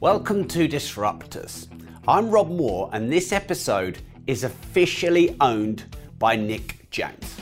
Welcome to Disruptors. I'm Rob Moore, and this episode is officially owned by Nick James.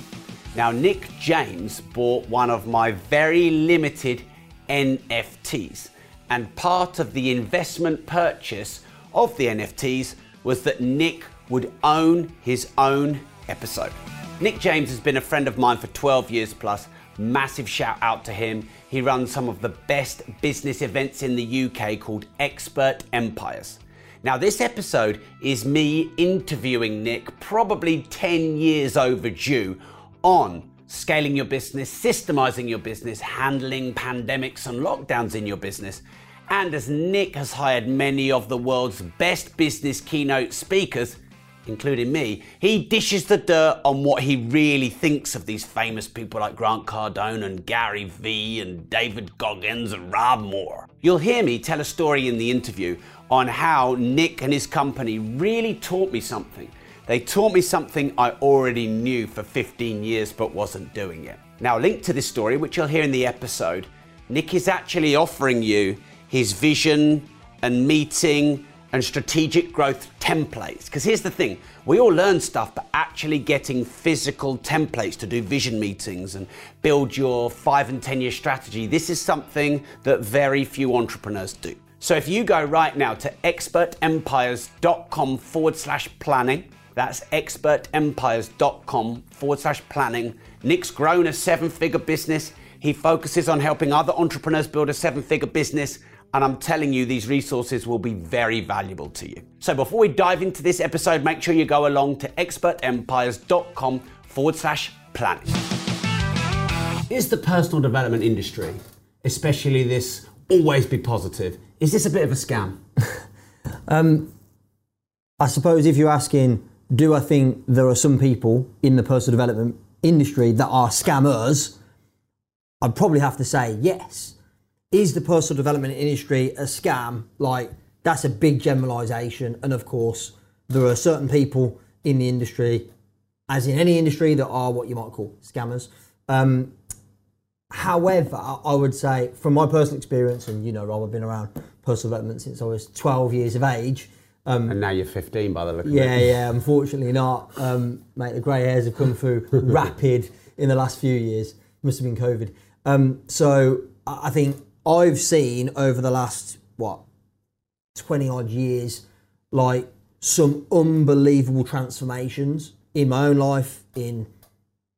Now, Nick James bought one of my very limited NFTs, and part of the investment purchase of the NFTs was that Nick would own his own episode. Nick James has been a friend of mine for 12 years plus. Massive shout out to him. He runs some of the best business events in the UK called Expert Empires. Now, this episode is me interviewing Nick, probably 10 years overdue, on scaling your business, systemizing your business, handling pandemics and lockdowns in your business. And as Nick has hired many of the world's best business keynote speakers, including me, he dishes the dirt on what he really thinks of these famous people like Grant Cardone and Gary Vee and David Goggins and Rob Moore. You'll hear me tell a story in the interview on how Nick and his company really taught me something. They taught me something I already knew for 15 years but wasn't doing it. Now, linked to this story, which you'll hear in the episode, Nick is actually offering you his vision and meeting and strategic growth templates. Because here's the thing we all learn stuff, but actually getting physical templates to do vision meetings and build your five and 10 year strategy, this is something that very few entrepreneurs do. So if you go right now to expertempires.com forward slash planning, that's expertempires.com forward slash planning. Nick's grown a seven figure business. He focuses on helping other entrepreneurs build a seven figure business and I'm telling you, these resources will be very valuable to you. So before we dive into this episode, make sure you go along to expertempires.com forward slash planning. Is the personal development industry, especially this always be positive, is this a bit of a scam? um, I suppose if you're asking, do I think there are some people in the personal development industry that are scammers? I'd probably have to say yes is the personal development industry a scam? Like, that's a big generalization. And of course, there are certain people in the industry, as in any industry, that are what you might call scammers. Um, however, I would say, from my personal experience, and you know, Rob, I've been around personal development since I was 12 years of age. Um, and now you're 15 by the look of yeah, it. Yeah, yeah, unfortunately not. Um, mate, the grey hairs have come through rapid in the last few years. Must have been COVID. Um, so I think I've seen over the last, what, 20 odd years, like some unbelievable transformations in my own life, in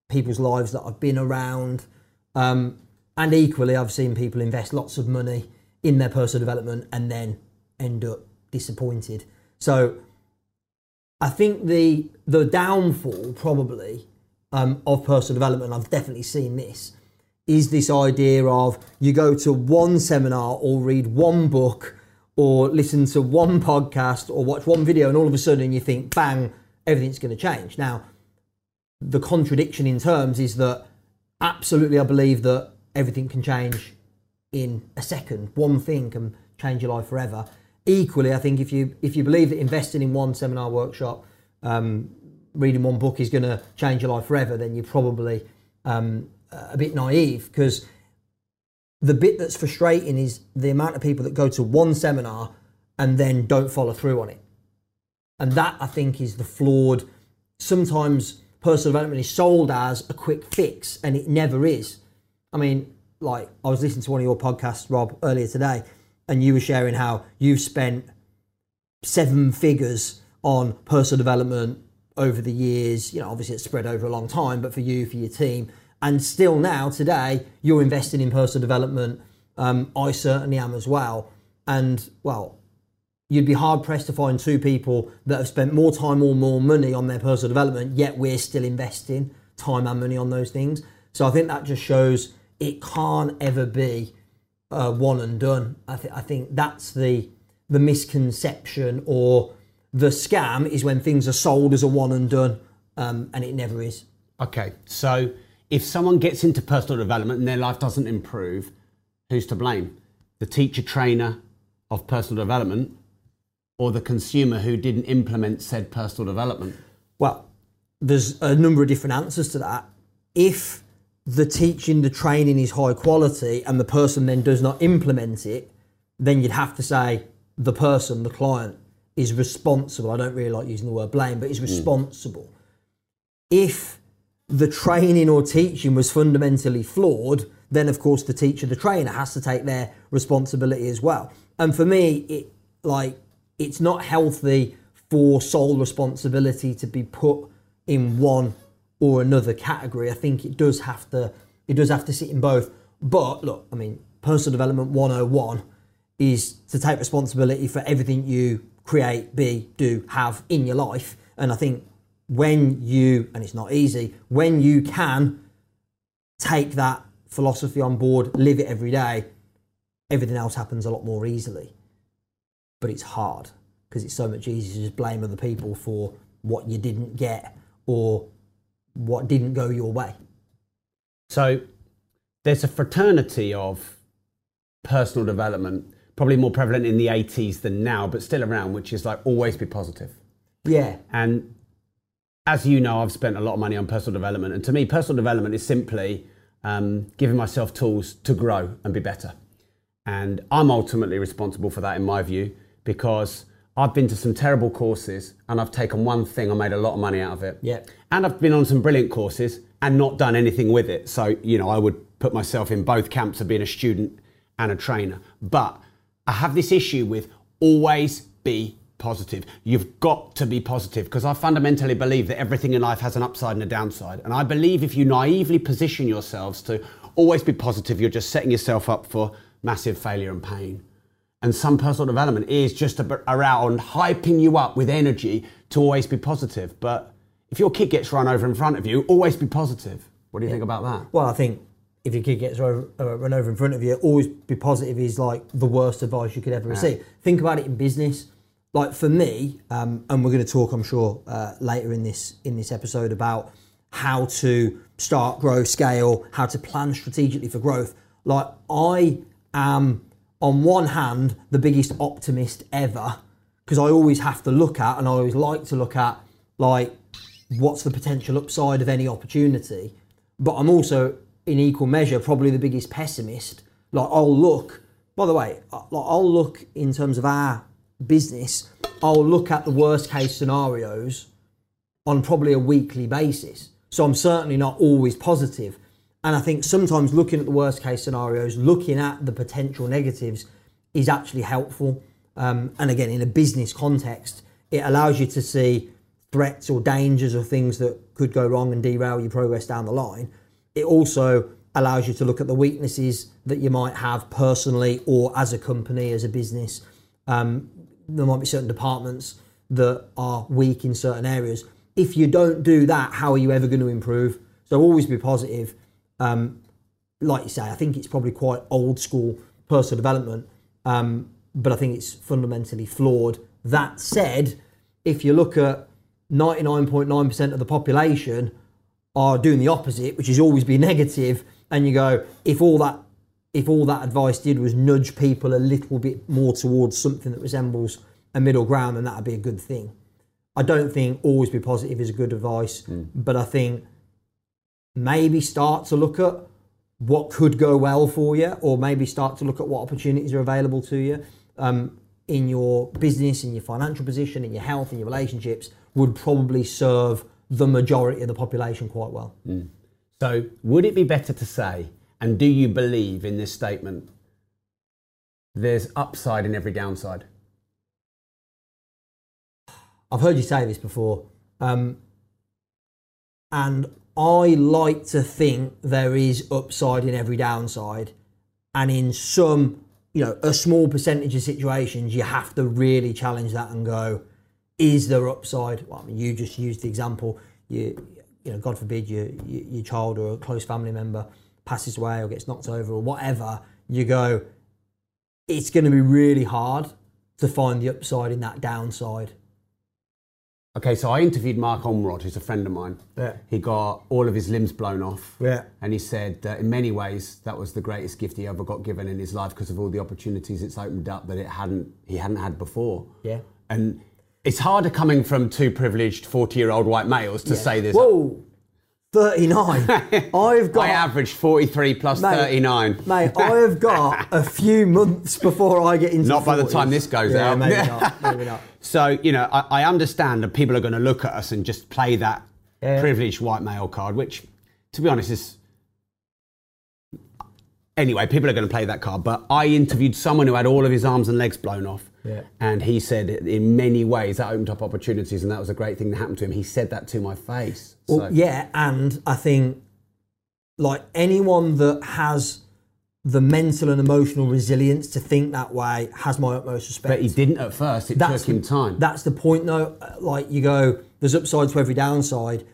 people's lives that I've been around. Um, and equally, I've seen people invest lots of money in their personal development and then end up disappointed. So I think the the downfall probably um, of personal development, I've definitely seen this, is this idea of you go to one seminar or read one book or listen to one podcast or watch one video and all of a sudden you think bang everything's going to change. Now the contradiction in terms is that absolutely i believe that everything can change in a second. One thing can change your life forever. Equally i think if you if you believe that investing in one seminar workshop um, reading one book is going to change your life forever then you probably um, a bit naive because the bit that's frustrating is the amount of people that go to one seminar and then don't follow through on it. And that I think is the flawed. Sometimes personal development is sold as a quick fix, and it never is. I mean, like I was listening to one of your podcasts, Rob, earlier today, and you were sharing how you've spent seven figures on personal development over the years. You know, obviously it's spread over a long time, but for you, for your team, and still now, today, you're investing in personal development. Um, I certainly am as well. And, well, you'd be hard pressed to find two people that have spent more time or more money on their personal development, yet we're still investing time and money on those things. So I think that just shows it can't ever be uh, one and done. I, th- I think that's the the misconception or the scam is when things are sold as a one and done, um, and it never is. Okay, so if someone gets into personal development and their life doesn't improve, who's to blame? The teacher trainer of personal development or the consumer who didn't implement said personal development? Well, there's a number of different answers to that. If the teaching, the training is high quality and the person then does not implement it, then you'd have to say the person, the client, is responsible. I don't really like using the word blame, but is responsible. If the training or teaching was fundamentally flawed, then of course the teacher, the trainer has to take their responsibility as well. And for me, it like it's not healthy for sole responsibility to be put in one or another category. I think it does have to it does have to sit in both. But look, I mean, personal development 101 is to take responsibility for everything you create, be, do, have in your life. And I think when you, and it's not easy, when you can take that philosophy on board, live it every day, everything else happens a lot more easily. But it's hard because it's so much easier to just blame other people for what you didn't get or what didn't go your way. So there's a fraternity of personal development, probably more prevalent in the 80s than now, but still around, which is like always be positive. Yeah. And as you know, I've spent a lot of money on personal development. And to me, personal development is simply um, giving myself tools to grow and be better. And I'm ultimately responsible for that, in my view, because I've been to some terrible courses and I've taken one thing, I made a lot of money out of it. Yeah. And I've been on some brilliant courses and not done anything with it. So, you know, I would put myself in both camps of being a student and a trainer. But I have this issue with always be positive. You've got to be positive because I fundamentally believe that everything in life has an upside and a downside. And I believe if you naively position yourselves to always be positive, you're just setting yourself up for massive failure and pain. And some personal development is just around hyping you up with energy to always be positive. But if your kid gets run over in front of you, always be positive. What do you yeah. think about that? Well, I think if your kid gets uh, run over in front of you, always be positive is like the worst advice you could ever receive. Think about it in business. Like for me, um, and we're going to talk, I'm sure, uh, later in this in this episode about how to start, grow, scale, how to plan strategically for growth. Like I am, on one hand, the biggest optimist ever because I always have to look at, and I always like to look at, like what's the potential upside of any opportunity. But I'm also in equal measure probably the biggest pessimist. Like I'll look, by the way, like I'll look in terms of our business, I'll look at the worst case scenarios on probably a weekly basis. So I'm certainly not always positive. And I think sometimes looking at the worst case scenarios, looking at the potential negatives is actually helpful. Um, and again, in a business context, it allows you to see threats or dangers or things that could go wrong and derail your progress down the line it also allows you to look at the weaknesses that you might have personally or as a company, as a business. Um, there might be certain departments that are weak in certain areas. If you don't do that, how are you ever going to improve? So always be positive. Um, like you say, I think it's probably quite old school personal development, um, but I think it's fundamentally flawed. That said, if you look at 99.9% of the population are doing the opposite, which is always be negative, and you go, if all that if all that advice did was nudge people a little bit more towards something that resembles a middle ground, then that'd be a good thing. I don't think always be positive is a good advice, mm. but I think maybe start to look at what could go well for you, or maybe start to look at what opportunities are available to you um, in your business, in your financial position, in your health, in your relationships, would probably serve the majority of the population quite well. Mm. So, would it be better to say, and do you believe in this statement, there's upside in every downside? I've heard you say this before. Um, and I like to think there is upside in every downside. And in some, you know, a small percentage of situations, you have to really challenge that and go, is there upside? Well, I mean, you just used the example. You, you know, God forbid, your your child or a close family member passes away or gets knocked over or whatever. You go, it's going to be really hard to find the upside in that downside. Okay, so I interviewed Mark Ormrod, who's a friend of mine. Yeah. He got all of his limbs blown off. Yeah. And he said that in many ways that was the greatest gift he ever got given in his life because of all the opportunities it's opened up that it hadn't he hadn't had before. Yeah. And it's harder coming from two privileged 40 year old white males to yeah. say this. Whoa! 39. I've got. I averaged 43 plus Mate, 39. Mate, I have got a few months before I get into Not by the time this goes yeah, out. Maybe not. Maybe not. So, you know, I, I understand that people are going to look at us and just play that Yeah. privileged white male card, which, to be honest, is. Anyway, people are going to play that card. But I interviewed someone who had all of his arms and legs blown off. Yeah. And he said in many ways that opened up opportunities and that was a great thing that happened to him. He said that to my face. Well, So- yeah, and I think like anyone that has the mental and emotional resilience to think that way has my utmost respect. But he didn't at first. It That's took him time. That's the point, though. Like you go, there's upside to every downside.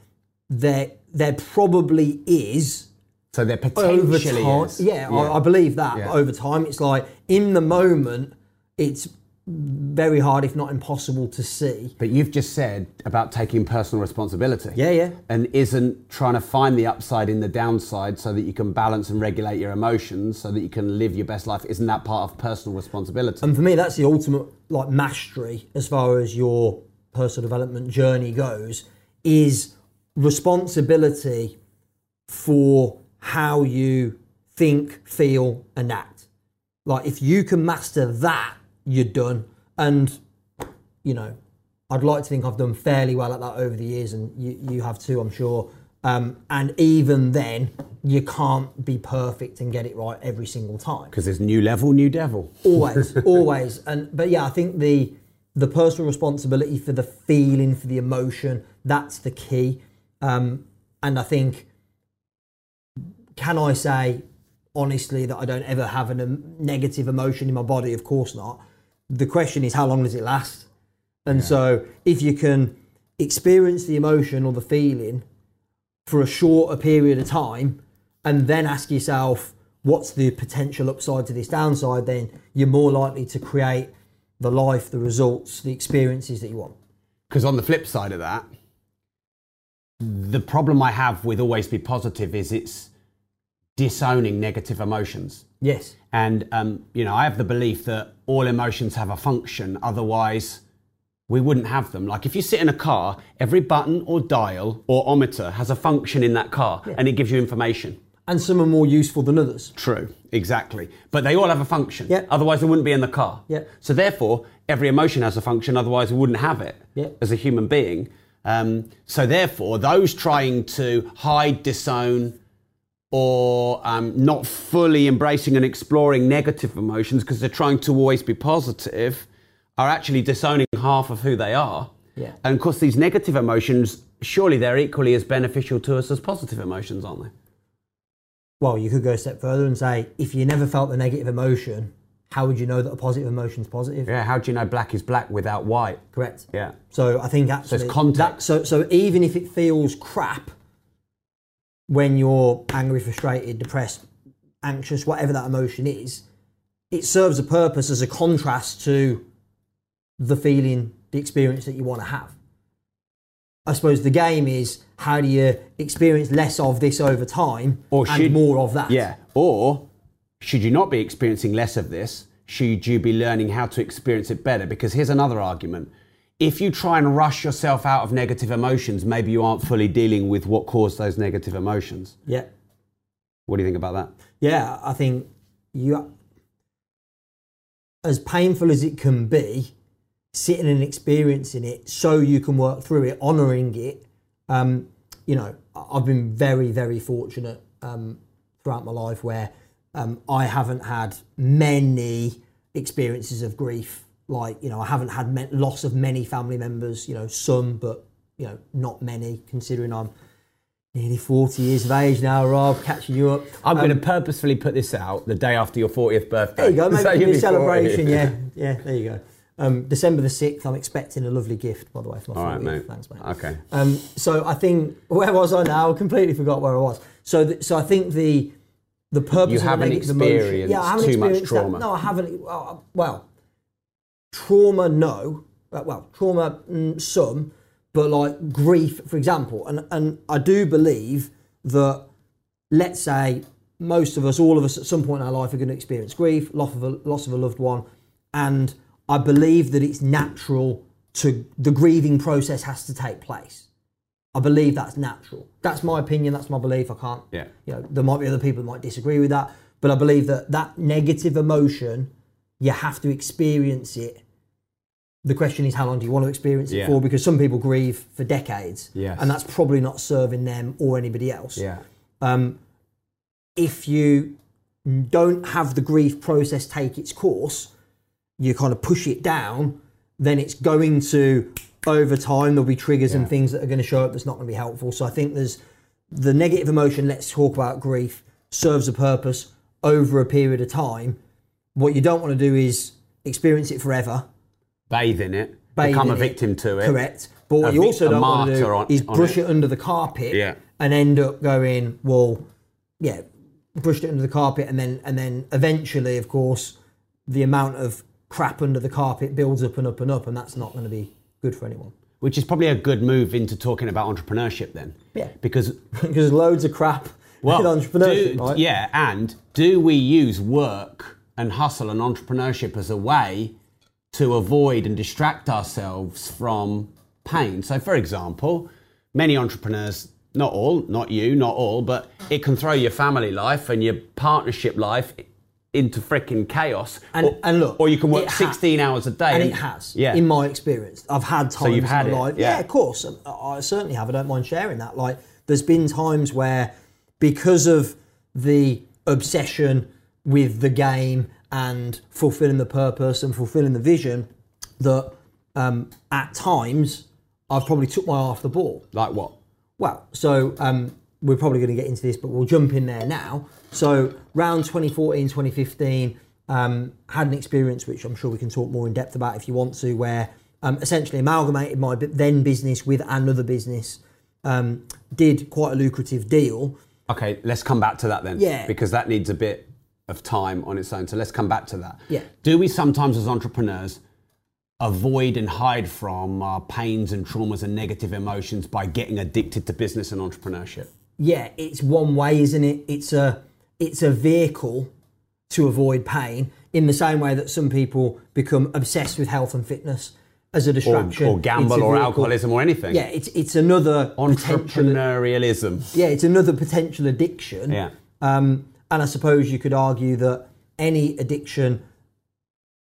There, there probably is so there over potentially time. is. Yeah, I, I believe that. Yeah. Over time, it's like in the moment, it's very hard, if not impossible, to see. But you've just said about taking personal responsibility. Yeah, yeah. And isn't trying to find the upside in the downside so that you can balance and regulate your emotions so that you can live your best life. Isn't that part of personal responsibility? And for me, that's the ultimate like mastery as far as your personal development journey goes. Is responsibility for how you think, feel, and act. Like if you can master that, you're done. And you know, I'd like to think I've done fairly well at that over the years, and you, you have too, I'm sure. Um, and even then, you can't be perfect and get it right every single time Because there's new level, new devil. always always and but yeah i think the the personal responsibility for the feeling for the emotion that's the key um and i think can i say honestly that i don't ever have a negative emotion in my body of course not the question is how long does it last? And so if you can experience the emotion or the feeling for a shorter period of time and then ask yourself what's the potential upside to this downside then you're more likely to create the life the results the experiences that you want. Because on the flip side of that, the problem I have with always be positive is it's disowning negative emotions. yes. And, um, you know, I have the belief that all emotions have a function, otherwise, we wouldn't have them. Like if you sit in a car, every button or dial or ometer has a function in that car and it gives you information. and some are more useful than others True, exactly. But they all have a function. Yeah. Otherwise, they wouldn't be in the car. Yeah. So therefore, every emotion has a function. Otherwise, we wouldn't have it Yeah. as a human being. Um, so therefore, those trying to hide, disown, or um, not fully embracing and exploring negative emotions because they're trying to always be positive are actually disowning half of who they are. Yeah. And of course, these negative emotions, surely they're equally as beneficial to us as positive emotions, aren't they? well you could go a step further and say if you never felt the negative emotion how would you know that a positive emotion is positive Yeah, how do you know black is black without white? correct Yeah. So I think actually context. that- so so even if it feels crap when you're angry, frustrated, depressed, anxious, whatever that emotion is, it serves a purpose as a contrast to the feeling, the experience that you want to have. I suppose the game is how do you experience less of this over time Or and should- more of that? Yeah. Or should you not be experiencing less of this? Should you be learning how to experience it better? Because here's another argument. If you try and rush yourself out of negative emotions, maybe you aren't fully dealing with what caused those negative emotions. Yeah. What do you think about that? Yeah, I think you, as painful as it can be, sitting and experiencing it so you can work through it, honouring it. Um, you know, I've been very, very fortunate um, throughout my life where um, I haven't had many experiences of grief. Like, you know, I haven't had me- loss of many family members, you know, some, but, you know, not many, considering I'm nearly 40 years of age now, Rob, catching you up. I'm going to purposefully put this out the day after your 40th birthday. There you go, maybe a be 40. celebration. Yeah, yeah, there you go. Um, December the sixth, I'm expecting a lovely gift, by the way, for my All right, mate. Thanks, mate. Okay. Um, so I think where was I now? I completely forgot where I was. So, th- so I think the the purpose You of the haven't emotion- experienced yeah, I haven't too much experienced that. trauma. No, I haven't. Well trauma, no. Uh, Well, trauma, mm, some, but like grief, for example, and and I do believe that. Let's say most of us, all of us, at some point in our life, are going to experience grief, loss of a, loss of a loved one, and I believe that it's natural to the grieving process has to take place. I believe that's natural. That's my opinion. That's my belief. I can't. Yeah. You know, there might be other people that might disagree with that, but I believe that that negative emotion, you have to experience it. The question is, how long do you want to experience it Yeah. for? Because some people grieve for decades, Yes. and that's probably not serving them or anybody else Yeah. Um, if you don't have the grief process take its course, you kind of push it down, then it's going to over time there'll be triggers and things that are going to show up that's not going to be helpful. So I think there's the negative emotion. Let's talk about grief serves a purpose over a period of time. What you don't want to do is experience it forever. Bathe in it. bathe become a in it. victim to it. Correct. But what A you also a don't want to do martyr on- is on brush it. it. under the carpet Yeah. and end up going, well, yeah, brushed it under the carpet and then and then eventually, of course, the amount of crap under the carpet builds up and up and up, and that's not going to be good for anyone. Which is probably a good move into talking about entrepreneurship then. Yeah. Because because loads of crap well, in entrepreneurship, do- right? yeah, and do we use work and hustle and entrepreneurship as a way to avoid and distract ourselves from pain? So, for example, many entrepreneurs, not all, not you, not all, but it can throw your family life and your partnership life into freaking chaos. And- or, and look, or you can work it ha- 16 hours a day. And it has, Yeah. in my experience. I've had times so you've had in my it, life. yeah. Yeah. of course. I I certainly have. I don't mind sharing that. Like, there's been times where, because of the obsession with the game and fulfilling the purpose and fulfilling the vision, that um, at times I've probably took my eye off the ball. like what? Well, so um, we're probably going to get into this, but we'll jump in there now. So, round 2014, 2015, um, had an experience which I'm sure we can talk more in depth about if you want to, where um, essentially amalgamated my then business with another business, um, did quite a lucrative deal. Okay, let's come back to that then. Yeah. Because that needs a bit of time on its own. So let's come back to that. Yeah. Do we sometimes, as entrepreneurs, avoid and hide from our pains and traumas and negative emotions by getting addicted to business and entrepreneurship? yeah, it's one way, isn't it? It's a it's a vehicle to avoid pain in the same way that some people become obsessed with health and fitness as a distraction. or It's gamble or alcoholism or anything? Yeah, it's it's another potential. Entrepreneurialism. Yeah, it's another potential addiction. Yeah. Um, and I suppose you could argue that any addiction,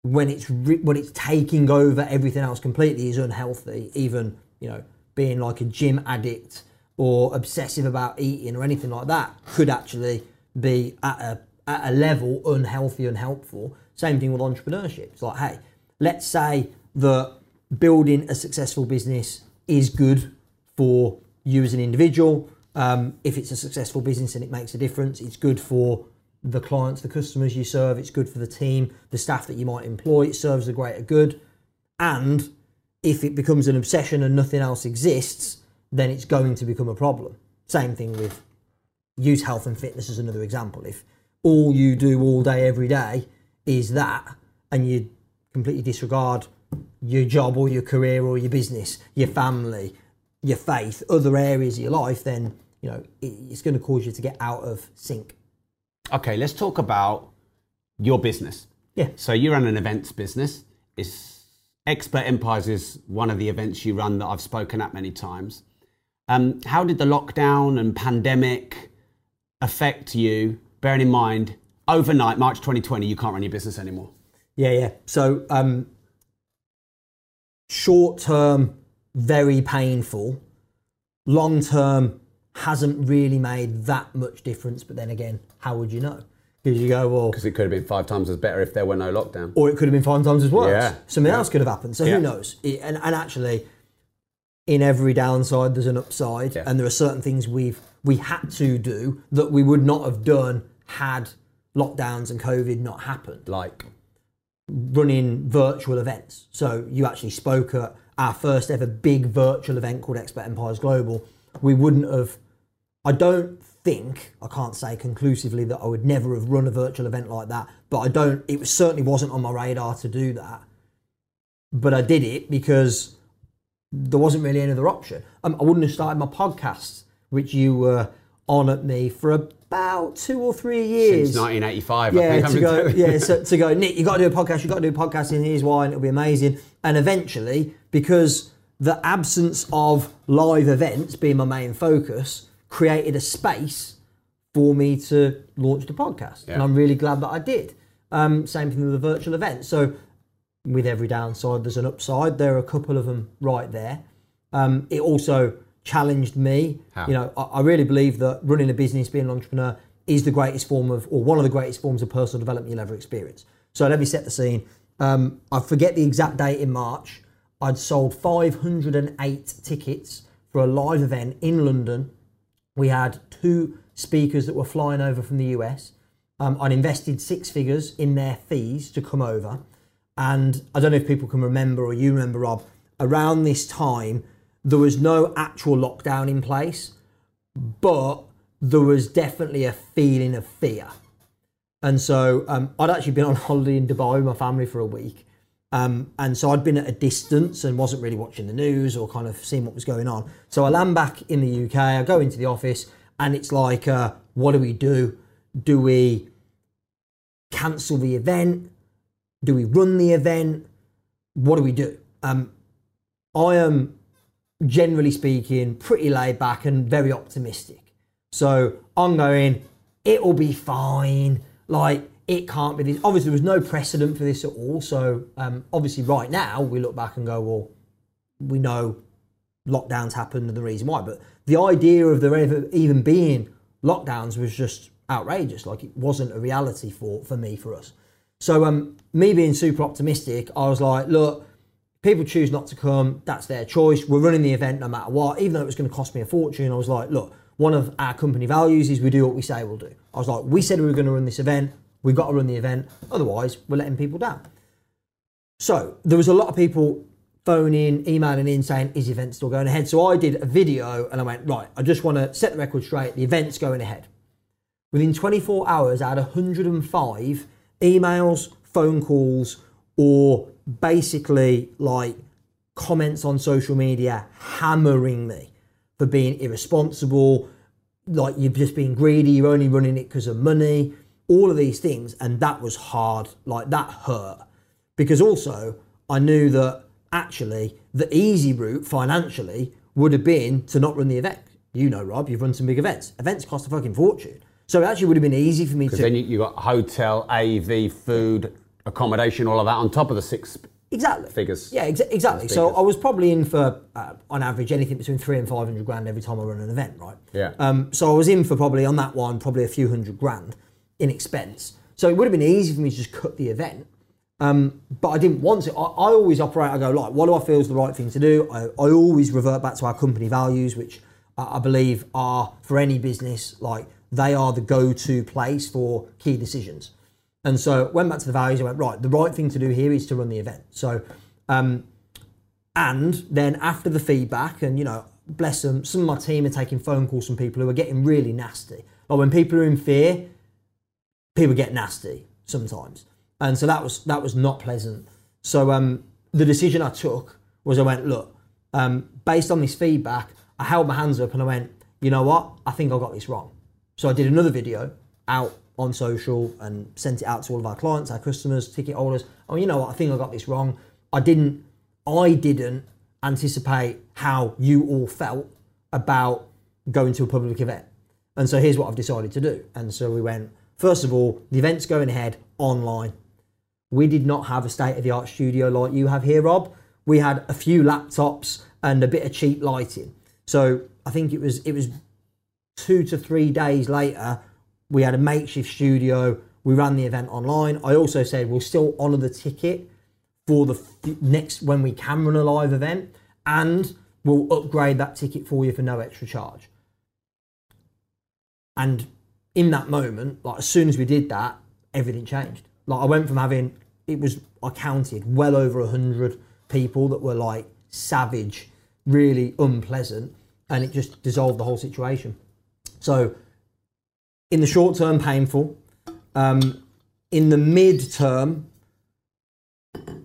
when it's re- when it's taking over everything else completely, is unhealthy. Even you know being like a gym addict or obsessive about eating or anything like that could actually be at a at a level unhealthy, unhelpful. Same thing with entrepreneurship. It's like, hey, let's say that building a successful business is good for you as an individual. Um, if it's a successful business and it makes a difference, it's good for the clients, the customers you serve, it's good for the team, the staff that you might employ, it serves the greater good. And if it becomes an obsession and nothing else exists, then it's going to become a problem. Same thing with use health and fitness as another example. If all you do all day, every day is that, and you completely disregard your job or your career or your business, your family, your faith, other areas of your life, then you know it's going to cause you to get out of sync. Okay, let's talk about your business. Yeah. So you run an events business. It's Expert Empires is one of the events you run that I've spoken at many times. Um, how did the lockdown and pandemic affect you? Bearing in mind, overnight, March 2020, you can't run your business anymore. Yeah, yeah. So um, short term, very painful. Long term hasn't really made that much difference. But then again, how would you know? Because you go, well, Because it could have been five times as better if there were no lockdown. or it could have been five times as worse. Yeah, Something yeah. else could have happened. So Yeah. who knows? It- and, and actually, in every downside, there's an upside, Yeah. and there are certain things we've we had to do that we would not have done had lockdowns and COVID not happened. Like, Running virtual events. So you actually spoke at our first ever big virtual event called Expert Empires Global. We wouldn't have. I don't think I can't say conclusively that I would never have run a virtual event like that, but I don't. It certainly wasn't on my radar to do that. But I did it because there wasn't really any other option. Um, I wouldn't have started my podcast, which you were on at me for about two or three years. since 1985, Yeah, to go, yeah, so to go, Nick, you got to do a podcast. you've got to do a podcast, and here's why, and it'll be amazing. And eventually, because the absence of live events being my main focus created a space for me to launch the podcast. And I'm really glad that I did. Um, same thing with the virtual event. So, with every downside, there's an upside. There are a couple of them right there. Um, it also challenged me. How? You know, I, I really believe that running a business, being an entrepreneur, is the greatest form of, or one of the greatest forms of personal development you'll ever experience. So let me set the scene. Um, I forget the exact date in March. I'd sold 508 tickets for a live event in London. We had two speakers that were flying over from the US. Um, I'd invested six figures in their fees to come over. And I don't know if people can remember or you remember, Rob, around this time, there was no actual lockdown in place, but there was definitely a feeling of fear. And so um, I'd actually been on holiday in Dubai with my family for a week. Um, and so I'd been at a distance and wasn't really watching the news or kind of seeing what was going on. So I land back in the UK, I go into the office, and it's like, uh, what do we do? Do we cancel the event? Do we run the event? What do we do? Um, I am, generally speaking, pretty laid back and very optimistic. So I'm going, it'll be fine. Like, it can't be this. Obviously, there was no precedent for this at all. So, um, obviously, right now, we look back and go, well, we know lockdowns happened and the reason why. But the idea of there ever even being lockdowns was just outrageous. Like, it wasn't a reality for, for me, for us. So, um, me being super optimistic, I was like, look, people choose not to come. That's their choice. We're running the event no matter what. Even though it was going to cost me a fortune, I was like, look, one of our company values is we do what we say we'll do. I was like, we said we were going to run this event. We've got to run the event. Otherwise, we're letting people down. So there was a lot of people phoning, emailing in saying, is the event still going ahead? So I did a video and I went, right, I just want to set the record straight. The event's going ahead. Within 24 hours, I had 105 emails, phone calls, or basically like comments on social media hammering me for being irresponsible, like you've just been greedy, you're only running it because of money, all of these things. And that was hard, like that hurt. Because also, I knew that actually the easy route financially would have been to not run the event. You know, Rob, you've run some big events. Events cost a fucking fortune. So it actually would have been easy for me to. Then you, you got hotel, AV, food, accommodation, all of that on top of the six Exactly. figures. Yeah, exa- exactly. So. I was probably in for, uh, on average, anything between three and five hundred grand every time I run an event, right? Yeah. Um, so I was in for probably on that one, probably a few hundred grand in expense. So it would have been easy for me to just cut the event. Um, but I didn't want to. I, I always operate. I go like, what do I feel is the right thing to do? I, I always revert back to our company values, which I, I believe are for any business like they are the go-to place for key decisions. And so went back to the values. I went right. The right thing to do here is to run the event. So, um, and then after the feedback, and you know, bless them, some of my team are taking phone calls from people who are getting really nasty. Like when people are in fear, people get nasty sometimes, and so that was that was not pleasant. So um, the decision I took was I went look, um, based on this feedback, I held my hands up and I went, you know what, I think I got this wrong. So I did another video out on social and sent it out to all of our clients, our customers, ticket holders. Oh, you know what, I think I got this wrong. I didn't, I didn't anticipate how you all felt about going to a public event. And so here's what I've decided to do. And so we went, first of all, the event's going ahead online. We did not have a state of the art studio like you have here, Rob. We had a few laptops and a bit of cheap lighting. So I think it was it was two to three days later, we had a makeshift studio. We ran the event online. I also said we'll still honour the ticket for the next when we can run a live event, and we'll upgrade that ticket for you for no extra charge. And in that moment, like as soon as we did that, everything changed. Like I went from having it was I counted well over hundred people that were like savage, really unpleasant, and it just dissolved the whole situation. So in the short term, painful. Um, in the mid term,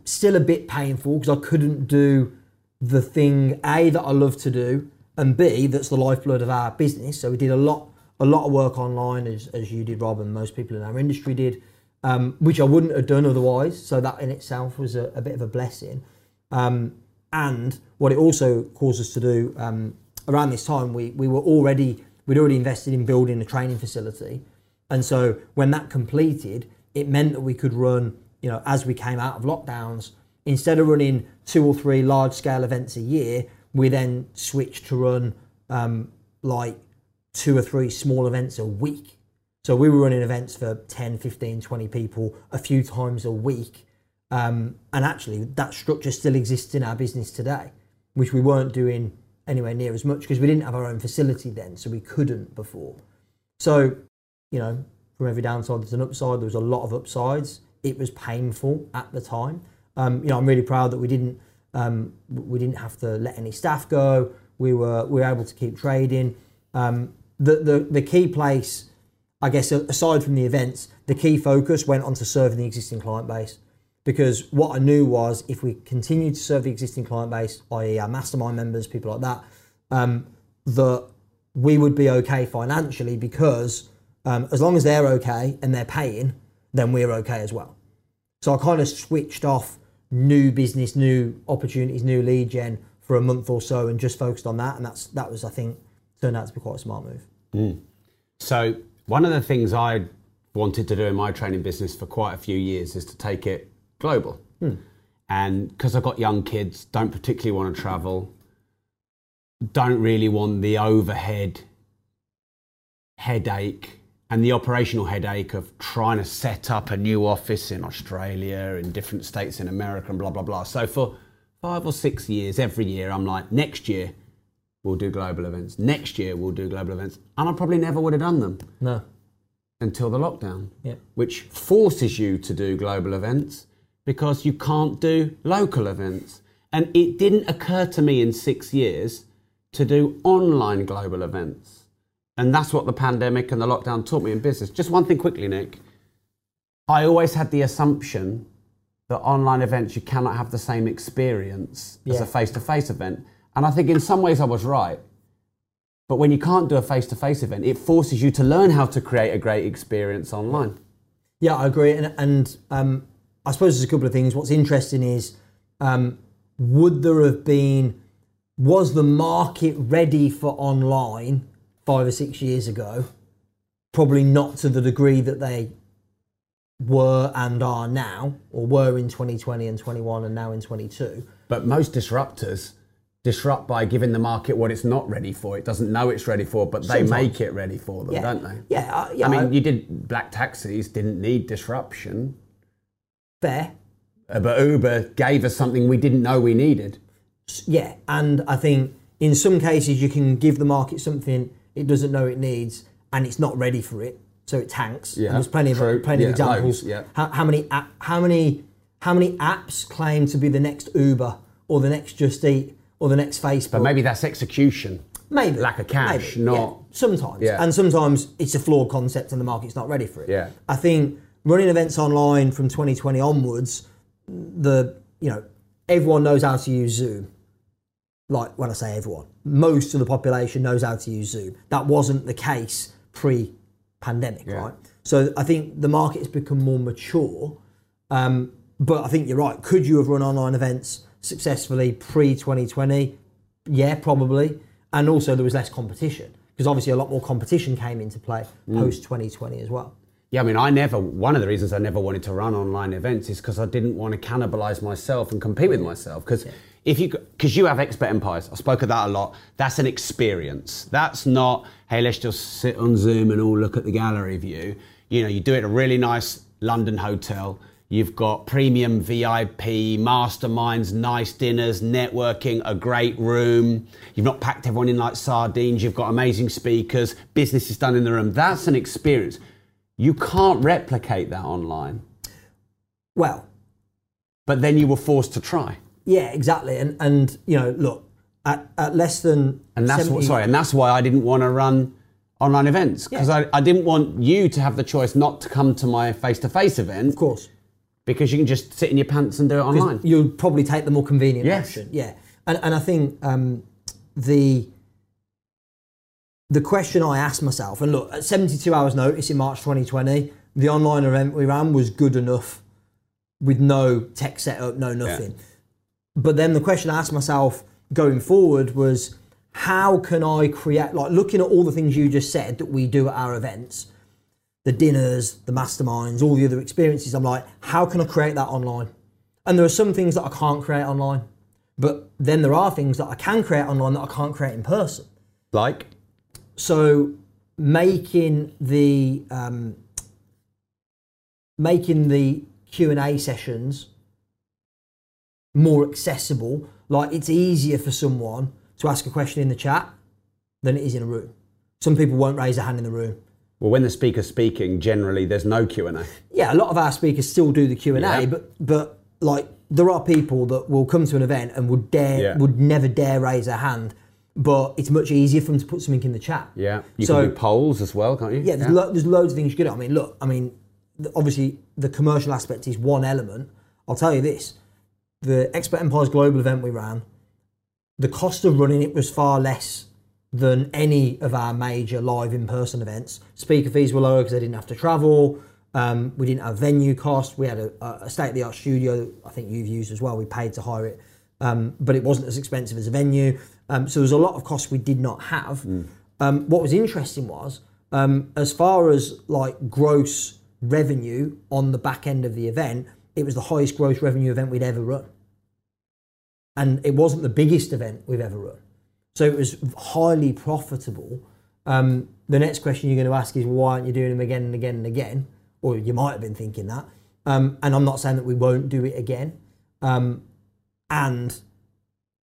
still a bit painful because I couldn't do the thing A that I love to do, and B that's the lifeblood of our business. So we did a lot, a lot of work online, as, as you did, Rob, and most people in our industry did, um, which I wouldn't have done otherwise. So that in itself was a, a bit of a blessing. Um, And what it also caused us to do um, around this time, we, we were already we'd already invested in building a training facility, and so when that completed, it meant that we could run, you know, as we came out of lockdowns, instead of running two or three large scale events a year, we then switched to run um, like two or three small events a week. So we were running events for 10, 15, 20 people a few times a week. Um, and actually, that structure still exists in our business today, which we weren't doing anywhere near as much because we didn't have our own facility then, so we couldn't before. So, you know, from every downside, there's an upside. There was a lot of upsides. It was painful at the time. Um, you know, I'm really proud that we didn't um, we didn't have to let any staff go. We were we were able to keep trading. Um, the, the the key place, I guess, aside from the events, the key focus went on to serving the existing client base. Because what I knew was if we continued to serve the existing client base, i.e., our mastermind members, people like that, um, that we would be okay financially because um, as long as they're okay and they're paying, then we're okay as well. So I kind of switched off new business, new opportunities, new lead gen for a month or so and just focused on that. And that's that was, I think, turned out to be quite a smart move. Mm. So one of the things I wanted to do in my training business for quite a few years is to take it global. Mm. And because I've got young kids, don't particularly want to travel, don't really want the overhead headache and the operational headache of trying to set up a new office in Australia, in different states in America, and blah, blah, blah. So for five or six years, every year, I'm like, next year, we'll do global events. Next year, we'll do global events. And I probably never would have done them. No. Until the lockdown, yep. which forces you to do global events because you can't do local events. And it didn't occur to me in six years to do online global events and that's what the pandemic and the lockdown taught me in business. Just one thing quickly, Nick. I always had the assumption that online events, you cannot have the same experience yeah. as a face to face event. And I think in some ways I was right. But when you can't do a face to face event, it forces you to learn how to create a great experience online. Yeah, I agree. And, and um, I suppose there's a couple of things. What's interesting is um, would there have been, was the market ready for online five or six years ago, probably not to the degree that they were and are now, or were in 2020 and 21 and now in 22. But most disruptors disrupt by giving the market what it's not ready for. It doesn't know it's ready for, but they Sometimes. make it ready for them, yeah. don't they? Yeah, uh, yeah. I mean, I, you did black taxis, didn't need disruption. Fair. Uh, but Uber gave us something we didn't know we needed. Yeah, and I think in some cases you can give the market something it doesn't know it needs, and it's not ready for it, so it tanks. Yeah, and there's plenty true. of plenty yeah, of examples. Loads, yeah. How, how many how many how many apps claim to be the next Uber or the next Just Eat or the next Facebook? But maybe that's execution. Maybe lack of cash, maybe, not yeah. sometimes. Yeah. And sometimes it's a flawed concept and the market's not ready for it. Yeah. I think running events online from 2020 onwards, the you know everyone knows how to use Zoom like when I say everyone, most of the population knows how to use Zoom. That wasn't the case pre pandemic, yeah. right? So I think the market has become more mature. Um, but I think you're right. Could you have run online events successfully pre 2020? Yeah, probably. And also there was less competition because obviously a lot more competition came into play mm. post 2020 as well. Yeah, I mean, I never, one of the reasons I never wanted to run online events is because I didn't want to cannibalize myself and compete with myself. Because yeah if you because you have expert empires i spoke of that a lot that's an experience that's not hey let's just sit on zoom and all look at the gallery view you know you do it at a really nice london hotel you've got premium vip masterminds nice dinners networking a great room you've not packed everyone in like sardines you've got amazing speakers business is done in the room that's an experience you can't replicate that online well but then you were forced to try yeah, exactly. And and you know, look, at, at less than and that's 70, what, sorry, and that's why I didn't want to run online events because yeah. I, I didn't want you to have the choice not to come to my face to face event. Of course. Because you can just sit in your pants and do it online. You'll probably take the more convenient yes. option. Yeah. And and I think um, the the question I asked myself, and look, at 72 hours notice in March 2020, the online event we ran was good enough with no tech setup, no nothing. Yeah but then the question I asked myself going forward was, how can I create, like looking at all the things you just said that we do at our events, the dinners, the masterminds, all the other experiences, I'm like, how can I create that online? And there are some things that I can't create online, but then there are things that I can create online that I can't create in person. Like? So making the um, making the Q and A sessions more accessible. Like it's easier for someone to ask a question in the chat than it is in a room. Some people won't raise a hand in the room. Well, when the speaker's speaking, generally there's no Q and A. Yeah, a lot of our speakers still do the Q and Yeah. A, but but like there are people that will come to an event and would dare Yeah. would never dare raise a hand, but it's much easier for them to put something in the chat. Yeah, you So- can do polls as well, can't you? Yeah, there's, Lo- there's loads of things you can do. I mean, look, I mean, obviously the commercial aspect is one element. I'll tell you this: the Expert Empires Global event we ran, the cost of running it was far less than any of our major live in-person events. Speaker fees were lower because they didn't have to travel. Um, we didn't have venue costs. We had a, a state-of-the-art studio. I think you've used as well. We paid to hire it, um, but it wasn't as expensive as a venue. Um, so there was a lot of costs we did not have. Um, what was interesting was, um, as far as like gross revenue on the back end of the event, it was the highest gross revenue event we'd ever run and it wasn't the biggest event we've ever run. So it was highly profitable. Um, the next question you're going to ask is why aren't you doing them again and again and again? Or you might have been thinking that. Um, and I'm not saying that we won't do it again. Um, and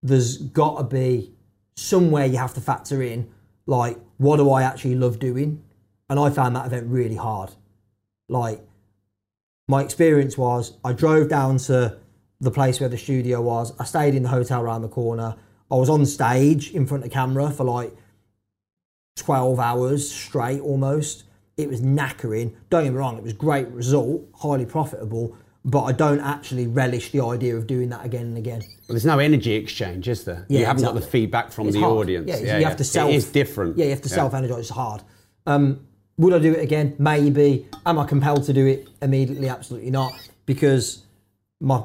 there's got to be somewhere you have to factor in, like, what do I actually love doing? And I found that event really hard. Like, my experience was I drove down to the place where the studio was. I stayed in the hotel around the corner. I was on stage in front of camera for like 12 hours straight almost. It was knackering. Don't get me wrong, it was great result, highly profitable, but I don't actually relish the idea of doing that again and again. Well, there's no energy exchange, is there? you haven't got the feedback from It's the hard. audience. Yeah, yeah you have to self. It is different. Yeah, you have to self energize. It's hard. Um, would I do it again? Maybe. Am I compelled to do it immediately? Absolutely not. Because my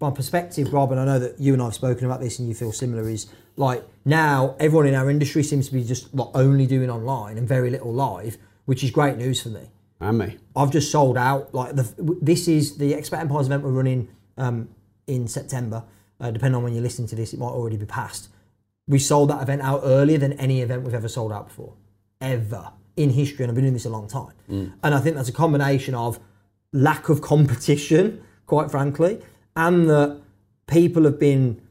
my perspective, Rob, and I know that you and I have spoken about this, and you feel similar. Is like now everyone in our industry seems to be just like only doing online and very little live, which is great news for me. And me. I've just sold out. Like the, this is the Expert Empires event we're running um, in September. Uh, depending on when you're listening to this, it might already be past. We sold that event out earlier than any event we've ever sold out before, ever in history, and I've been doing this a long time. And I think that's a combination of lack of competition, quite frankly, and that people have been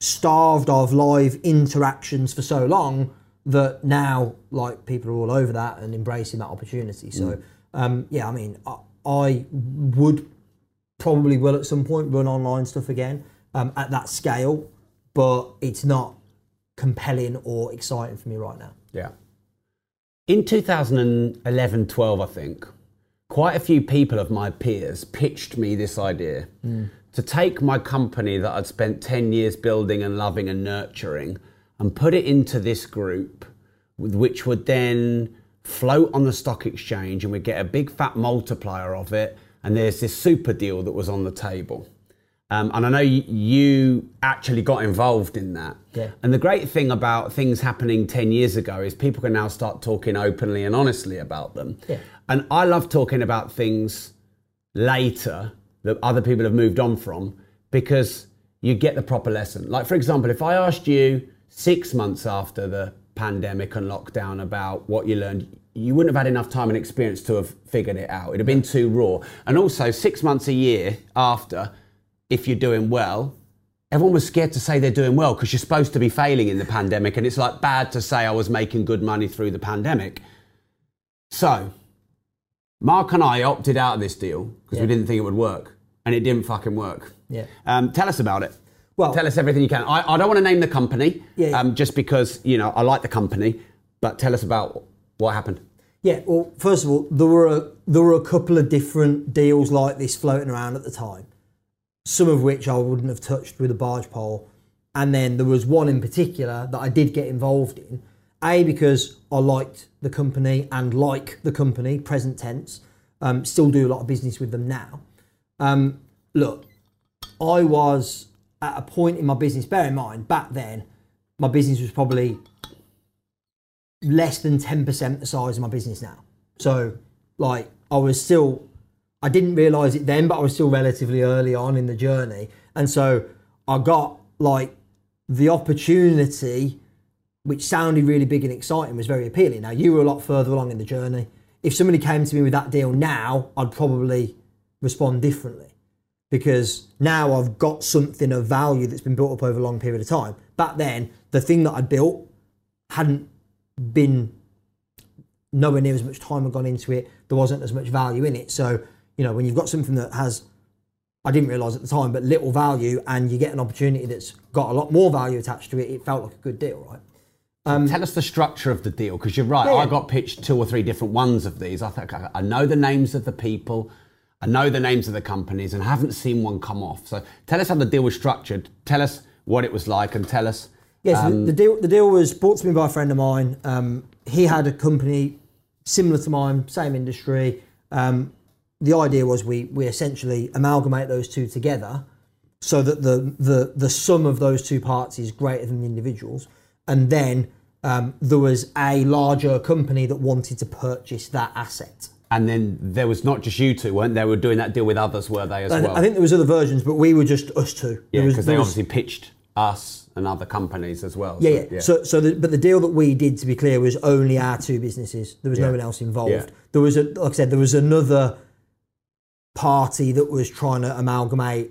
starved of live interactions for so long that now like people are all over that and embracing that opportunity. So um, yeah, I mean, I, I would probably will at some point run online stuff again um, at that scale, but it's not compelling or exciting for me right now. Yeah. In 2011 12, I think, quite a few people of my peers pitched me this idea to take my company that I'd spent 10 years building and loving and nurturing and put it into this group, which would then float on the stock exchange and we'd get a big fat multiplier of it. And there's this super deal that was on the table. Um, and I know you, you actually got involved in that. Yeah. And the great thing about things happening 10 years ago is people can now start talking openly and honestly about them. Yeah. And I love talking about things later that other people have moved on from because you get the proper lesson. Like, for example, if I asked you six months after the pandemic and lockdown about what you learned, you wouldn't have had enough time and experience to have figured it out. It'd have been too raw. And also, six months a year after, if you're doing well, everyone was scared to say they're doing well because you're supposed to be failing in the pandemic. And it's like bad to say I was making good money through the pandemic. So, Mark and I opted out of this deal because Yeah. we didn't think it would work. And it didn't fucking work. Yeah. Um, tell us about it. Well- tell us everything you can. I, I don't want to name the company Yeah, yeah. Um, just because, you know, I like the company, but tell us about what happened. Yeah, well, first of all, there were a, there were a couple of different deals like this floating around at the time. Some of which I wouldn't have touched with a barge pole, and then there was one in particular that I did get involved in. A because I liked the company and like the company, present tense. Um, still do a lot of business with them now. Um, look, I was at a point in my business. Bear in mind, back then, my business was probably less than ten percent the size of my business now. So, like, I was still, I didn't realize it then, but I was still relatively early on in the journey, and so I got like the opportunity, which sounded really big and exciting, was very appealing. Now you were a lot further along in the journey. If somebody came to me with that deal now, I'd probably respond differently because now I've got something of value that's been built up over a long period of time. Back then, the thing that I'd built hadn't been nowhere near as much time had gone into it. There wasn't as much value in it. So, you know, when you've got something that has, I didn't realise at the time, but little value and you get an opportunity that's got a lot more value attached to it, it felt like a good deal, right? Tell us the structure of the deal because you're right. Yeah, I got pitched two or three different ones of these. I think I I know the names of the people, I know the names of the companies, and haven't seen one come off. So tell us how the deal was structured. Tell us what it was like, and tell us. Yes, um, the deal the deal was brought to me by a friend of mine. Um, he had a company similar to mine, same industry. Um, the idea was we we essentially amalgamate those two together, so that the the the sum of those two parts is greater than the individuals, and then um, there was a larger company that wanted to purchase that asset. And then there was not just you two, weren't they? Were doing that deal with others, were they as And well? I think there was other versions, but we were just us two. yeah, because they was- obviously pitched us and other companies as well. Yeah, so, yeah. So, so the, but the deal that we did, to be clear, was only our two businesses. There was Yeah. no one else involved. Yeah. There was, a, like I said, there was another party that was trying to amalgamate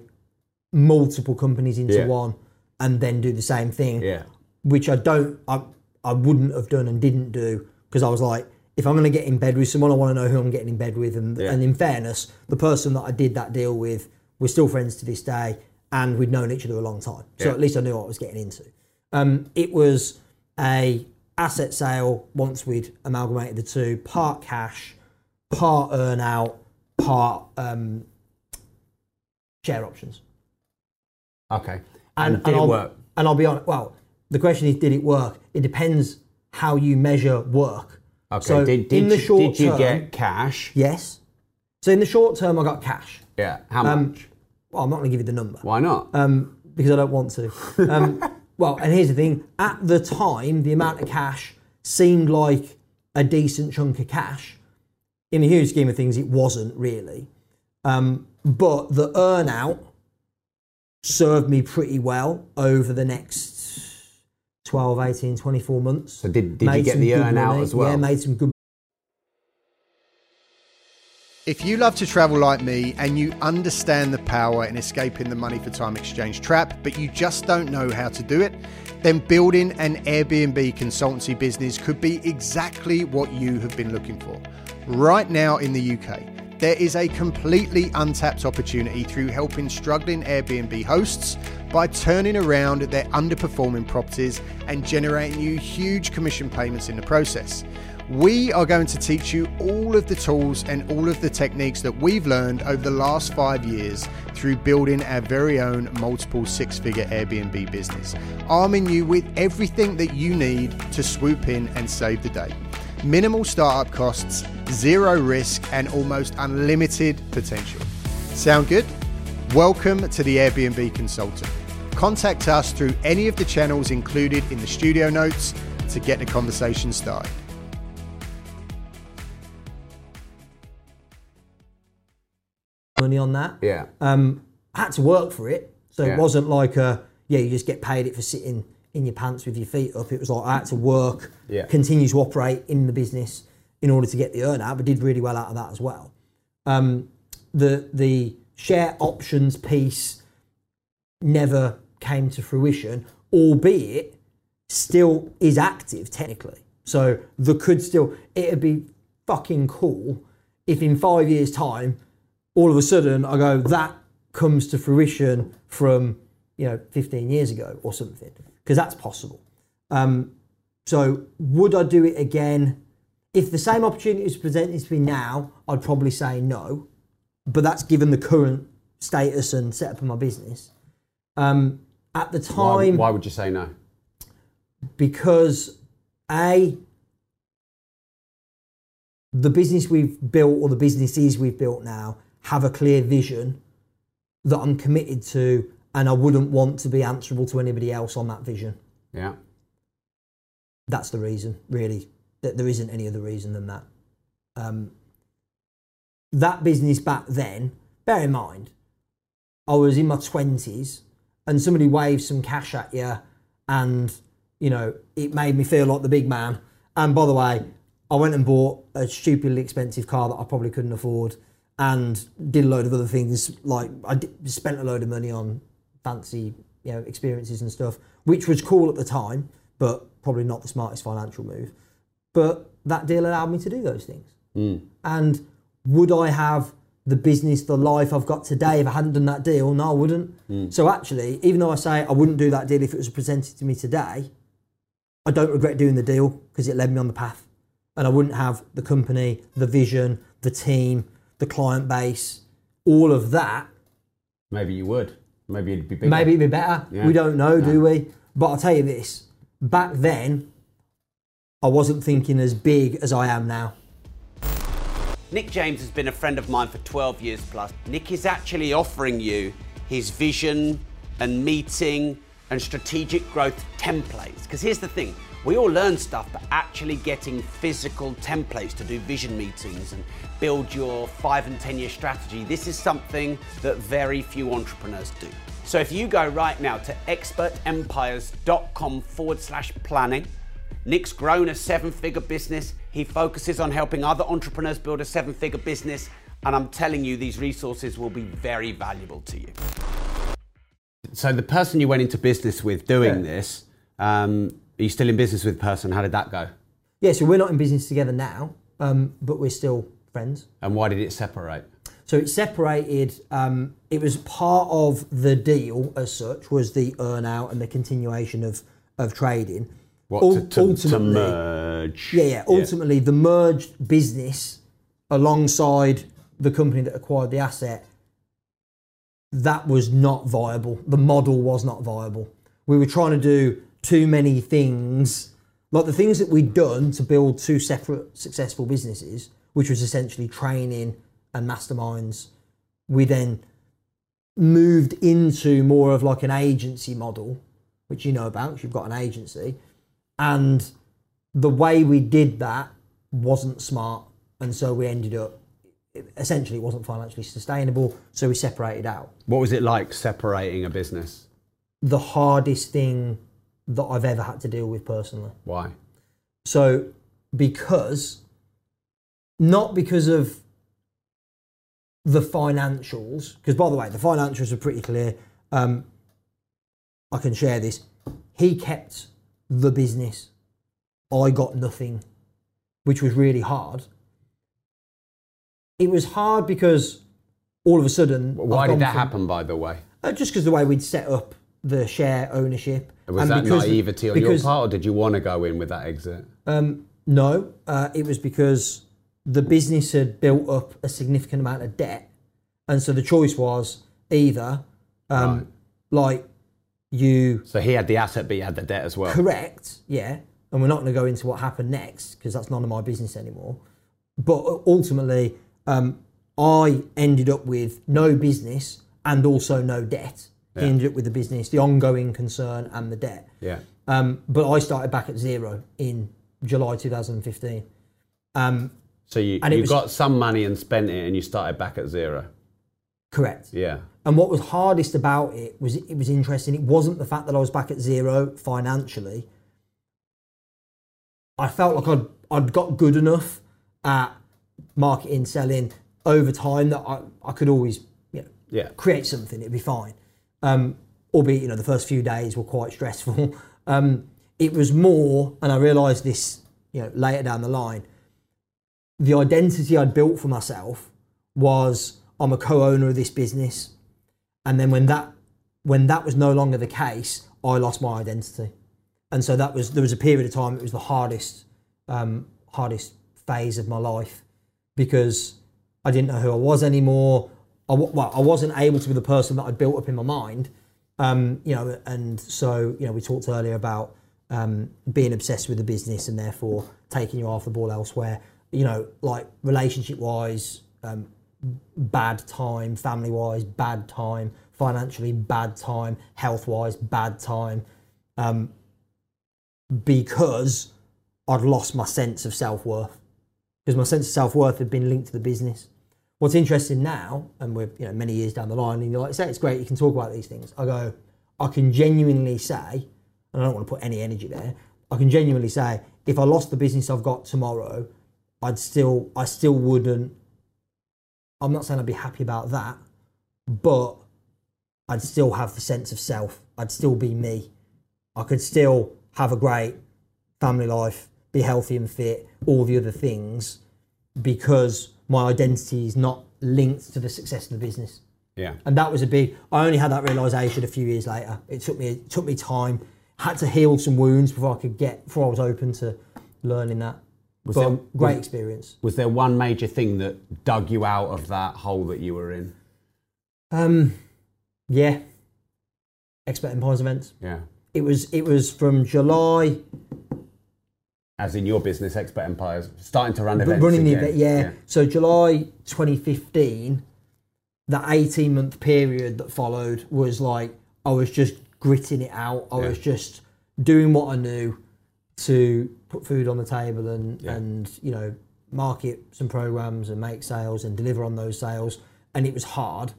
multiple companies into Yeah. one and then do the same thing. yeah, Which I don't, I, I wouldn't have done and didn't do because I was like, if I'm going to get in bed with someone, I want to know who I'm getting in bed with. And, Yeah. and in fairness, the person that I did that deal with, we're still friends to this day, and we'd known each other a long time. So Yeah. at least I knew what I was getting into. Um, it was a asset sale once we'd amalgamated the two, part cash, part earn out, part um, share options. okay. And, did I'll, work? And I'll be honest. Well, the question is, did it work? It depends how you measure work. Okay. So did did, in the you, did you term, get cash? yes. So in the short term, I got cash. Yeah. How Um, much? Well, I'm not going to give you the number Why not? um, because I don't want to. Um, well, and here's the thing: at the time, the amount of cash seemed like a decent chunk of cash. In the huge scheme of things, it wasn't really. Um, but the earnout served me pretty well over the next 12, 18, 24 months. so did, did you get the earn out money. as well? Yeah, made some good If you love to travel like me and you understand the power in escaping the money for time exchange trap, but you just don't know how to do it, then building an Airbnb consultancy business could be exactly what you have been looking for. Right now in the UK, there is a completely untapped opportunity through helping struggling Airbnb hosts by turning around their underperforming properties and generating you huge commission payments in the process. We are going to teach you all of the tools and all of the techniques that we've learned over the last five years through building our very own multiple six figure Airbnb business, arming you with everything that you need to swoop in and save the day. Minimal startup costs, zero risk, and almost unlimited potential. Sound good? Welcome to the Airbnb Consultant. Contact us through any of the channels included in the studio notes to get the conversation started. money on that. yeah. Um, I had to work for it, so Yeah. it wasn't like a yeah, you just get paid it for sitting in your pants with your feet up. It was like I had to work, Yeah. continue to operate in the business in order to get the earn out, but did really well out of that as well. Um, the the share options piece never came to fruition, albeit still is active technically. So there could still it'd be fucking cool if in five years' time, all of a sudden I go that comes to fruition from you know 15 years ago or something because that's possible. Um, so would I do it again? If the same opportunity was presented to me now, I'd probably say no. But that's given the current status and setup of my business. Um, at the Why, time, why would you say no? because a the business we've built or the businesses we've built now have a clear vision that I'm committed to and I wouldn't want to be answerable to anybody else on that vision. Yeah. That's the reason, really. That there isn't any other reason than that. Um, that business back then, bear in mind, I was in my twenties, and somebody waved some cash at you, and you know it made me feel like the big man. And by the way, I went and bought a stupidly expensive car that I probably couldn't afford, and did a load of other things. Like I did, spent a load of money on fancy, you know, experiences and stuff, which was cool at the time, but probably not the smartest financial move. But that deal allowed me to do those things. Hmm. And would I have the business, the life I've got today if I hadn't done that deal? No, I wouldn't. Hmm. So actually, even though I say I wouldn't do that deal if it was presented to me today, I don't regret doing the deal because it led me on the path. And I wouldn't have the company, the vision, the team, the client base, all of that. Maybe you would. Maybe it'd be bigger. Maybe it'd be better. Yeah. We don't know, do we? But I'll tell you this back then, I wasn't thinking as big as I am now. Nick James has been a friend of mine for 12 years plus. Nick is actually offering you his vision and meeting and strategic growth templates. Because here's the thing we all learn stuff, but actually getting physical templates to do vision meetings and build your five and 10 year strategy, this is something that very few entrepreneurs do. So if you go right now to expertempires.com forward slash planning, Nick's grown a seven figure business. He focuses on helping other entrepreneurs build a seven figure business. And I'm telling you, these resources will be very valuable to you. So, the person you went into business with doing Yeah. this, um, are you still in business with the person? How did that go? Yeah, so we're not in business together now, um, but we're still friends. And why did it separate? So it separated. Um, it was part of the deal as such was the earn out and the continuation of of trading. What Ul- to, to, to ultimately- merge? Yeah, yeah. Ultimately, the merged business alongside the company that acquired the asset, that was not viable. The model was not viable. We were trying to do too many things, like the things that we'd done to build two separate successful businesses, which was essentially training and masterminds. We then moved into more of like an agency model, which you know about, you've got an agency. And the way we did that wasn't smart. And so we ended up, essentially, it wasn't financially sustainable. So we separated out. What was it like separating a business? The hardest thing that I've ever had to deal with personally. Why? So, because, not because of the financials, because by the way, the financials are pretty clear. Um, I can share this. He kept the business. I got nothing, which was really hard. It was hard because all of a sudden. Why did that from- happen, by the way? Uh, just because the way we'd set up the share ownership. Was and that because- naivety on your part, or did you want to go in with that exit? Um, no, uh, it was because the business had built up a significant amount of debt, and so the choice was either, um, like, you So he had the asset, but he had the debt as well. correct, yeah, and we're not going to go into what happened next because that's none of my business anymore. But ultimately, um, I ended up with no business and also no debt. He ended up with the business, the ongoing concern, and the debt. Yeah. Um, but I started back at zero in July 2015. Um, So you, And you was- got some money and spent it, and you started back at zero. correct. Yeah. And what was hardest about it was it was interesting. It wasn't the fact that I was back at zero financially. I felt like I'd I'd got good enough at marketing, selling over time that I, I could always you know Yeah. create something. It'd be fine. Um, albeit you know the first few days were quite stressful. Um, it was more, and I realised this you know later down the line. The identity I'd built for myself was I'm a co-owner of this business, and then when that when that was no longer the case, I lost my identity, and so that was there was a period of time it was the hardest um, hardest phase of my life because I didn't know who I was anymore. I, well, I wasn't able to be the person that I'd built up in my mind, um, you know, and so you know we talked earlier about um, being obsessed with the business and therefore taking you off the ball elsewhere. You know, like relationship wise, um, bad time, family wise, bad time, financially bad time, health wise bad time, um, because I'd lost my sense of self worth. Because my sense of self worth had been linked to the business. What's interesting now, and we're you know many years down the line, and you're like, say it's great, you can talk about these things. I go, I can genuinely say, and I don't want to put any energy there. I can genuinely say, if I lost the business I've got tomorrow, I'd still, I still wouldn't. I'm not saying I'd be happy about that, but I'd still have the sense of self. I'd still be me. I could still have a great family life, be healthy and fit, all the other things, because my identity is not linked to the success of the business. Yeah. And that was a big. I only had that realization a few years later. It took me it took me time. Had to heal some wounds before I could get before I was open to learning that. Was but there- great was- experience. Was there one major thing that dug you out of that hole that you were in? Um, yeah. Expert Empires events. Yeah. It was it was from July As in your business, Expert Empires, starting to run events. running the again. event. Yeah. So July 2015, that 18 month period that followed was like I was just gritting it out. I Yeah. was just doing what I knew to put food on the table and Yeah. and you know market some programs and make sales and deliver on those sales. And it was hard.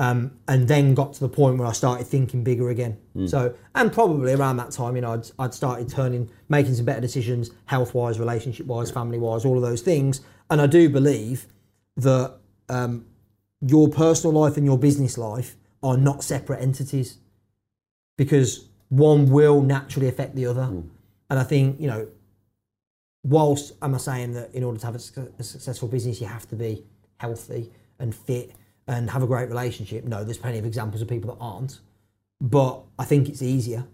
Um, and then got to the point where I started thinking bigger again. So, and probably around that time, you know, I'd, I'd started turning, making some better decisions, health wise, relationship wise, family wise, all of those things. And I do believe that um, your personal life and your business life are not separate entities because one will naturally affect the other. And I think, you know, whilst I'm I saying that in order to have a, a successful business, you have to be healthy and fit and have a great relationship? No, there's plenty of examples of people that aren't. But I think it's easier.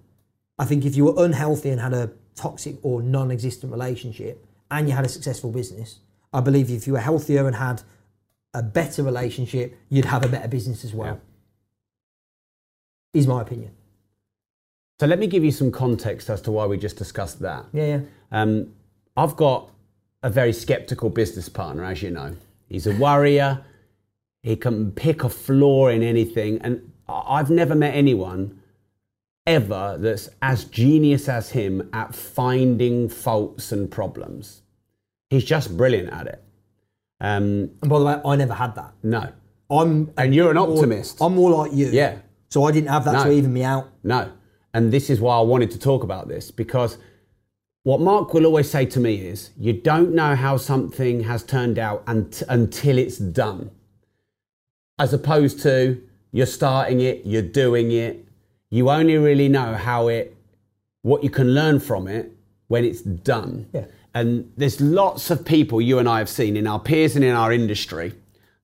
I think if you were unhealthy and had a toxic or non existent relationship and you had a successful business, I believe if you were healthier and had a better relationship, you'd have a better business as well. Is my opinion. So let me give you some context as to why we just discussed that. Yeah, yeah. Um, I've got a very skeptical business partner, as you know. He's a worrier. He can pick a flaw in anything. And I've never met anyone ever that's as genius as him at finding faults and problems. He's just brilliant at it. Um, And by the way, I never had that. no, I'm And you're an more- optimist. I'm more like you. Yeah. So I didn't have that to even me out. No. And this is why I wanted to talk about this because what Mark will always say to me is you don't know how something has turned out unt- until it's done. As opposed to you're starting it, you're doing it. You only really know how it, what you can learn from it when it's done. Yeah. And there's lots of people you and I have seen in our peers and in our industry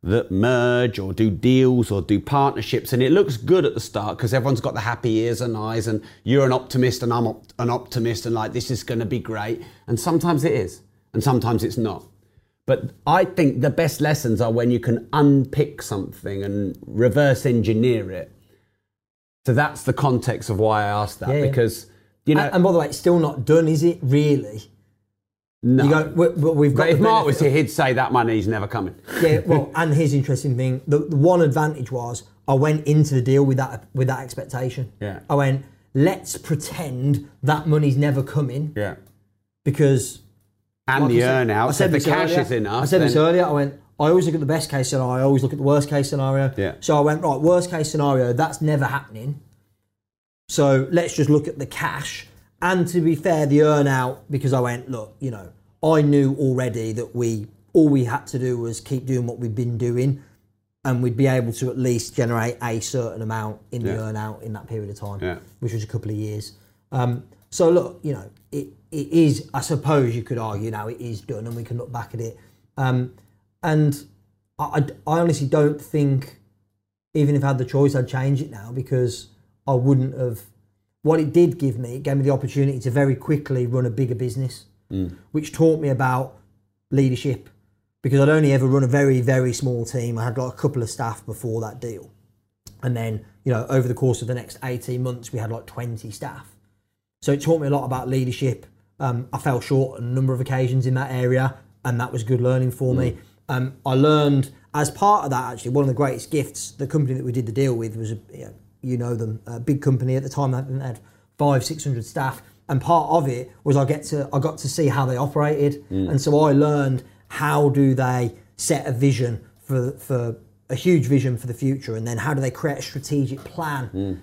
that merge or do deals or do partnerships and it looks good at the start because everyone's got the happy ears and eyes and you're an optimist and I'm op- an optimist and like this is going to be great and sometimes it is and sometimes it's not but I think the best lessons are when you can unpick something and reverse engineer it so that's the context of why I asked that Yeah, because you know and, and by the way, it's still not done, is it? Really? No. You go. We, we- we've got. but if Mark was here he'd say that money's never coming yeah. Well, and his interesting thing, the, the one advantage was I went into the deal with that with that expectation. Yeah. I went. Let's pretend that money's never coming yeah because and like the I earn I out so said the cash earlier. is enough I said this earlier. I went. I always look at the best case scenario. I always look at the worst case scenario. Yeah. So I went right. Worst case scenario. That's never happening. So let's just look at the cash. And to be fair, the earn out because I went look. You know, I knew already that we all we had to do was keep doing what we've been doing, and we'd be able to at least generate a certain amount in the Yeah. earn out in that period of time, Yeah. which was a couple of years. Um, so look, you know, it, it is. I suppose you could argue now it is done, and we can look back at it. Um, and I, I, I honestly don't think, even if I had the choice, I'd change it now because I wouldn't have. What it did give me, it gave me the opportunity to very quickly run a bigger business, which taught me about leadership. Because I'd only ever run a very, very small team. I had like a couple of staff before that deal. And then, you know, over the course of the next 18 months, we had like 20 staff. So it taught me a lot about leadership. Um, I fell short on a number of occasions in that area, and that was good learning for me. Um, I learned as part of that, actually, one of the greatest gifts, the company that we did the deal with was, a, you, know, you know them, a big company at the time that had five, six hundred staff, and part of it was I get to I got to see how they operated, mm. and so I learned how do they set a vision for for a huge vision for the future, and then how do they create a strategic plan mm.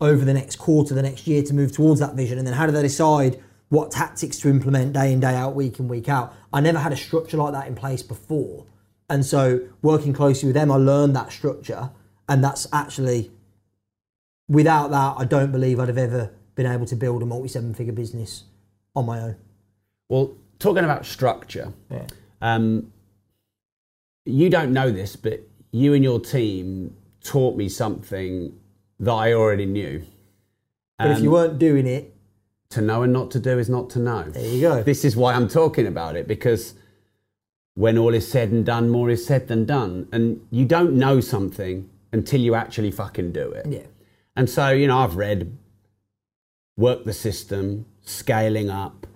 over the next quarter, the next year to move towards that vision, and then how do they decide what tactics to implement day in day out, week in week out. I never had a structure like that in place before, and so working closely with them, I learned that structure, and that's actually without that, I don't believe I'd have ever been able to build a multi seven figure business on my own. Well, talking about structure, Yeah. um, you don't know this, but you and your team taught me something that I already knew. But if you weren't doing it, To know and not to do is not to know. there you go. This is why I'm talking about it because when all is said and done, more is said than done. And you don't know something until you actually fucking do it. Yeah. And so, you know, I've read Work the System, Scaling Up,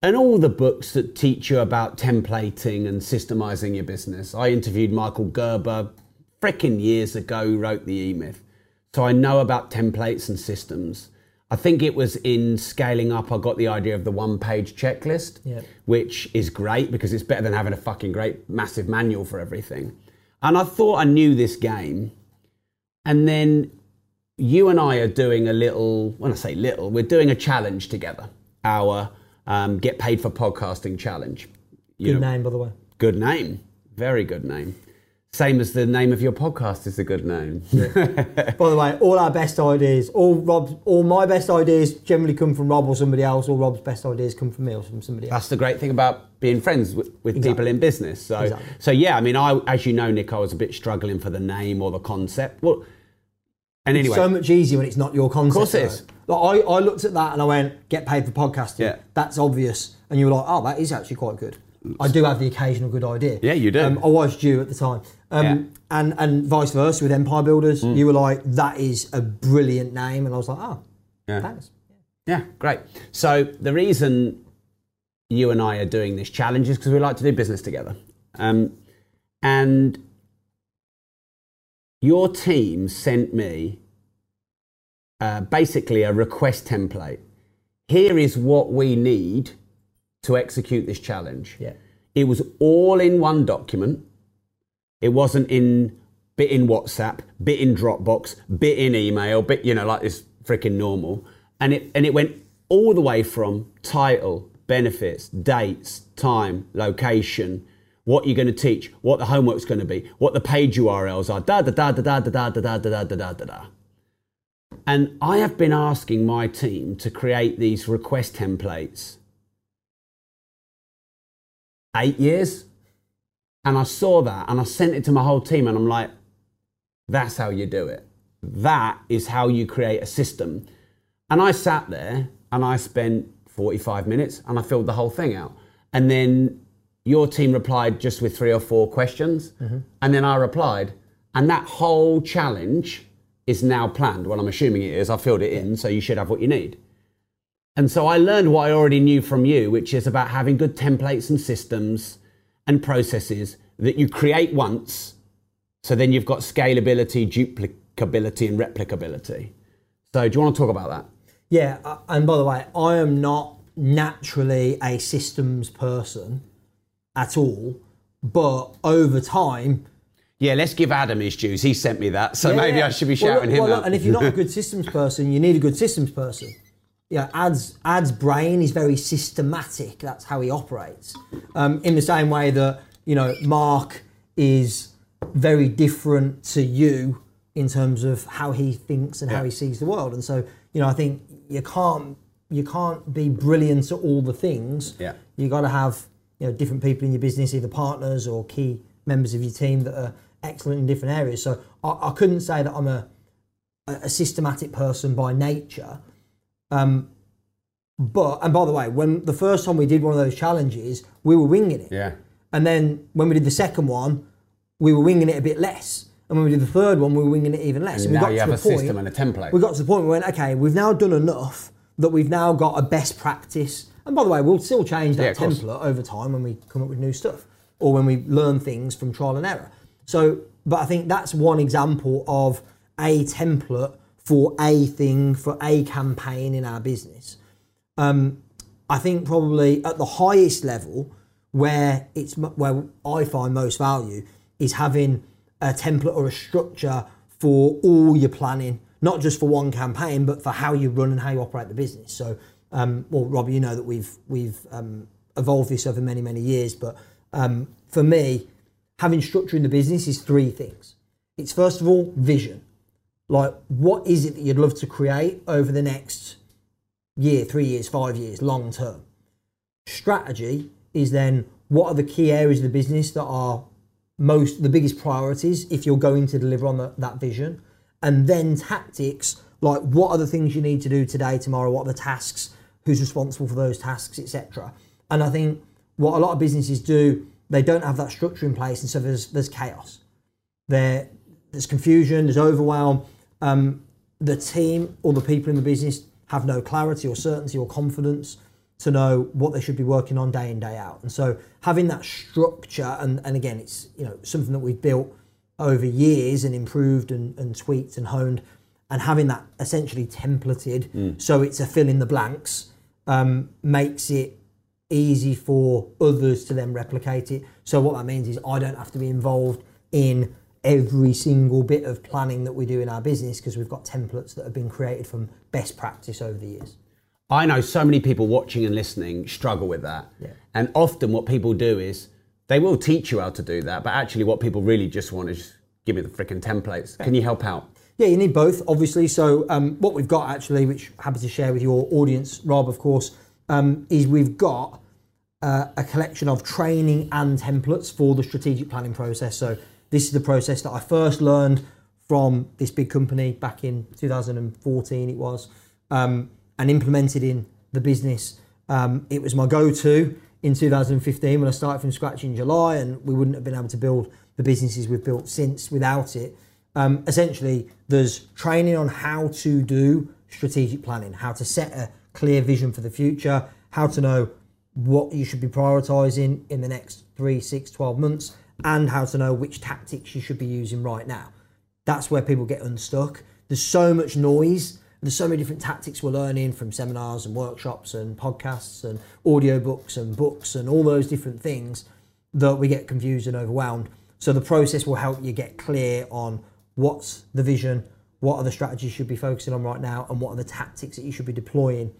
and all the books that teach you about templating and systemizing your business. I interviewed Michael Gerber frickin' years ago, who wrote the E Myth. So I know about templates and systems. I think it was in Scaling Up I got the idea of the one page checklist, Yeah. which is great because it's better than having a fucking great massive manual for everything. And I thought I knew this game. And then you and I are doing a little, when I say little, we're doing a challenge together. Our um, Get Paid for Podcasting challenge. You Good know, name, by the way. Good name. Very good name. Same as the name of your podcast is a good name. By the way, all our best ideas, all Rob's, all my best ideas generally come from Rob or somebody else. All Rob's best ideas come from me or from somebody else. That's the great thing about being friends with, with Exactly. people in business. So, Exactly. so yeah, I mean, I, as you know, Nick, I was a bit struggling for the name or the concept. Well, and It's so much easier when it's not your concept. Of course it though. is. Like I, I looked at that and I went, get paid for podcasting. Yeah. That's obvious. And you were like, oh, that is actually quite good. I do have the occasional good idea. Yeah, you do. Um, I was due at the time. Um, Yeah. and, and vice versa with Empire Builders. Mm. You were like, that is a brilliant name. And I was like, oh, Yeah. thanks. Yeah, great. So the reason you and I are doing this challenge is because we like to do business together. Um, and your team sent me uh, basically a request template. Here is what we need to execute this challenge. Yeah. It was all in one document. It wasn't in bit in WhatsApp, bit in Dropbox, bit in email, bit you know like this freaking normal. And it and it went all the way from title, benefits, dates, time, location, what you're going to teach, what the homework's going to be, what the page URLs are, da da da da da da da da da da da da da da. And I have been asking my team to create these request templates eight years. And I saw that and I sent it to my whole team and I'm like, that's how you do it. That is how you create a system. And I sat there and I spent 45 minutes and I filled the whole thing out. And then your team replied just with three or four questions. And then I replied. And that whole challenge is now planned. Well, I'm assuming it is. I filled it in, so you should have what you need. And so I learned what I already knew from you, which is about having good templates and systems and processes that you create once. So then you've got scalability, duplicability, and replicability. So do you want to talk about that? Yeah, uh, and by the way, I am not naturally a systems person at all, but over time, Yeah, let's give Adam his dues. He sent me that, so Yeah, maybe yeah. I should be Well, shouting look- him well, out. look, And if you're not a good systems person, you need a good systems person. Yeah, Ad's Ad's brain is very systematic. That's how he operates. Um, in the same way that you know Mark is very different to you in terms of how he thinks and how he sees the world. And so you know, I think you can't you can't be brilliant at all the things. Yeah. You got to have you know different people in your business, either partners or key members of your team that are excellent in different areas. So I, I couldn't say that I'm a a systematic person by nature. Um, but and by the way, when the first time we did one of those challenges, we were winging it. yeah. And then when we did the second one, we were winging it a bit less. And when we did the third one, we were winging it even less. And we now got you to the a point, system and a template. We got to the point where we went, okay, we've now done enough that we've now got a best practice. And by the way, we'll still change Yeah, that course. template over time when we come up with new stuff or when we learn things from trial and error. So, but I think that's one example of a template for a thing, for a campaign in our business. Um, I think probably at the highest level, where it's where I find most value is having a template or a structure for all your planning, not just for one campaign, but for how you run and how you operate the business. So, um, well, Rob, you know that we've we've um, evolved this over many many years, but um, for me, having structure in the business is three things. It's first of all vision, like what is it that you'd love to create over the next year, three years, five years, long term. Strategy is then what are the key areas of the business that are most the biggest priorities if you're going to deliver on the, that vision and then tactics like what are the things you need to do today tomorrow what are the tasks who's responsible for those tasks etc and i think what a lot of businesses do they don't have that structure in place and so there's there's chaos. There there's confusion there's overwhelm. Um, the team or the people in the business have no clarity or certainty or confidence to know what they should be working on day in day out. And so having that structure and, and again it's you know something that we've built over years and improved and, and tweaked and honed and having that essentially templated mm. so it's a fill in the blanks um, makes it easy for others to then replicate it so what that means is i don't have to be involved in every single bit of planning that we do in our business because we've got templates that have been created from best practice over the years I know so many people watching and listening struggle with that. Yeah. And often what people do is they will teach you how to do that, but actually what people really just want is give me the freaking templates. Can you help out? Yeah, you need both, obviously. So um, what we've got actually, which I'm happy to share with your audience, Rob, of course, um, is we've got uh, a collection of training and templates for the strategic planning process. So this is the process that I first learned from this big company back in 2014. It was. Um, and implemented in the business. Um, it was my go-to in 2015 when I started from scratch in July, and we wouldn't have been able to build the businesses we've built since without it. Um, essentially, there's training on how to do strategic planning, how to set a clear vision for the future, how to know what you should be prioritizing in the next three, six, 12 months, and how to know which tactics you should be using right now. That's where people get unstuck. There's so much noise there's so many different tactics we're learning from seminars and workshops and podcasts and audiobooks and books and all those different things that we get confused and overwhelmed. So the process will help you get clear on what's the vision, what are the strategies you should be focusing on right now, and what are the tactics that you should be deploying.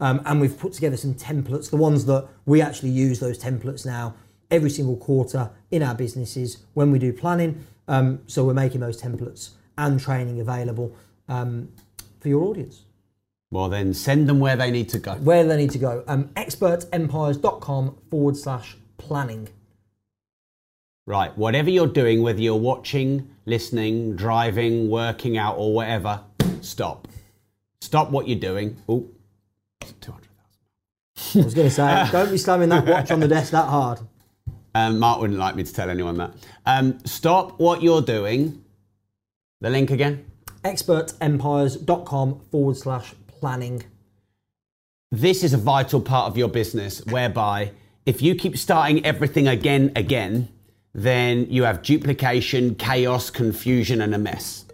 Um, and we've put together some templates, the ones that we actually use those templates now every single quarter in our businesses when we do planning. Um, so we're making those templates and training available. Um, for your audience? Well, then send them where they need to go. Where they need to go. Um, expertempires.com forward slash planning. Right, whatever you're doing, whether you're watching, listening, driving, working out, or whatever, stop. Stop what you're doing. Oh, 200,000. I was going to say, don't be slamming that watch on the desk that hard. Um, Mark wouldn't like me to tell anyone that. Um, stop what you're doing. The link again expertempires.com forward slash planning. This is a vital part of your business whereby if you keep starting everything again, again, then you have duplication, chaos, confusion, and a mess.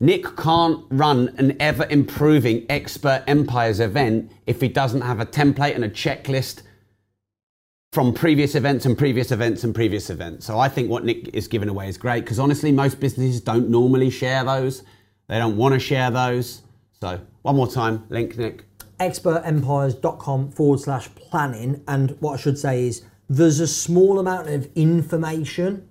Nick can't run an ever improving Expert Empires event if he doesn't have a template and a checklist from previous events and previous events and previous events. So I think what Nick is giving away is great because honestly, most businesses don't normally share those. They don't want to share those. So, one more time, link, Nick. Expertempires.com forward slash planning. And what I should say is there's a small amount of information,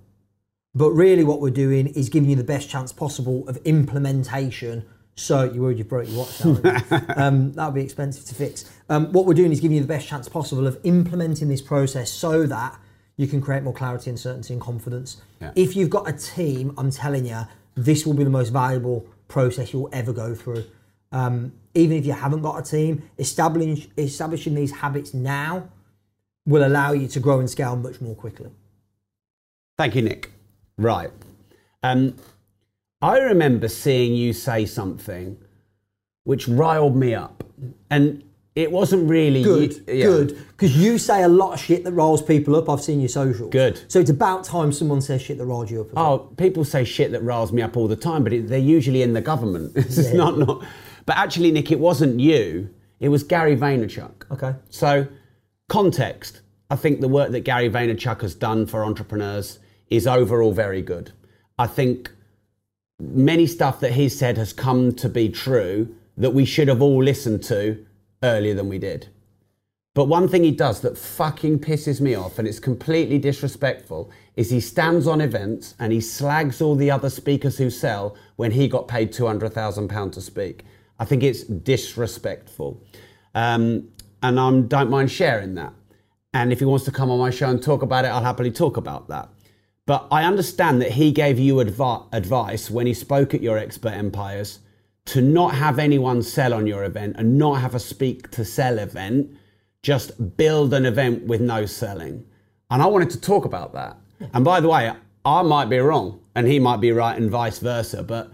but really what we're doing is giving you the best chance possible of implementation. So, you worried you broke your watch, um, that would be expensive to fix. Um, what we're doing is giving you the best chance possible of implementing this process so that you can create more clarity and certainty and confidence. Yeah. If you've got a team, I'm telling you, this will be the most valuable process you'll ever go through. Um, even if you haven't got a team, establishing, establishing these habits now will allow you to grow and scale much more quickly. Thank you, Nick. Right. Um, I remember seeing you say something which riled me up. And it wasn't really Good, yeah. good. Because you say a lot of shit that riles people up. I've seen your socials. Good. So it's about time someone says shit that riles you up. Oh, people say shit that riles me up all the time, but it, they're usually in the government. Is Yeah. not not. But actually, Nick, it wasn't you. It was Gary Vaynerchuk. Okay. So, context. I think the work that Gary Vaynerchuk has done for entrepreneurs is overall very good. I think many stuff that he said has come to be true that we should have all listened to earlier than we did. But one thing he does that fucking pisses me off, and it's completely disrespectful, is he stands on events and he slags all the other speakers who sell when he got paid £200,000 to speak. I think it's disrespectful. Um, and I don't mind sharing that. And if he wants to come on my show and talk about it, I'll happily talk about that. But I understand that he gave you advi- advice when he spoke at your Expert Empires to not have anyone sell on your event and not have a speak to sell event, just build an event with no selling. And I wanted to talk about that. And by the way, I might be wrong and he might be right and vice versa, but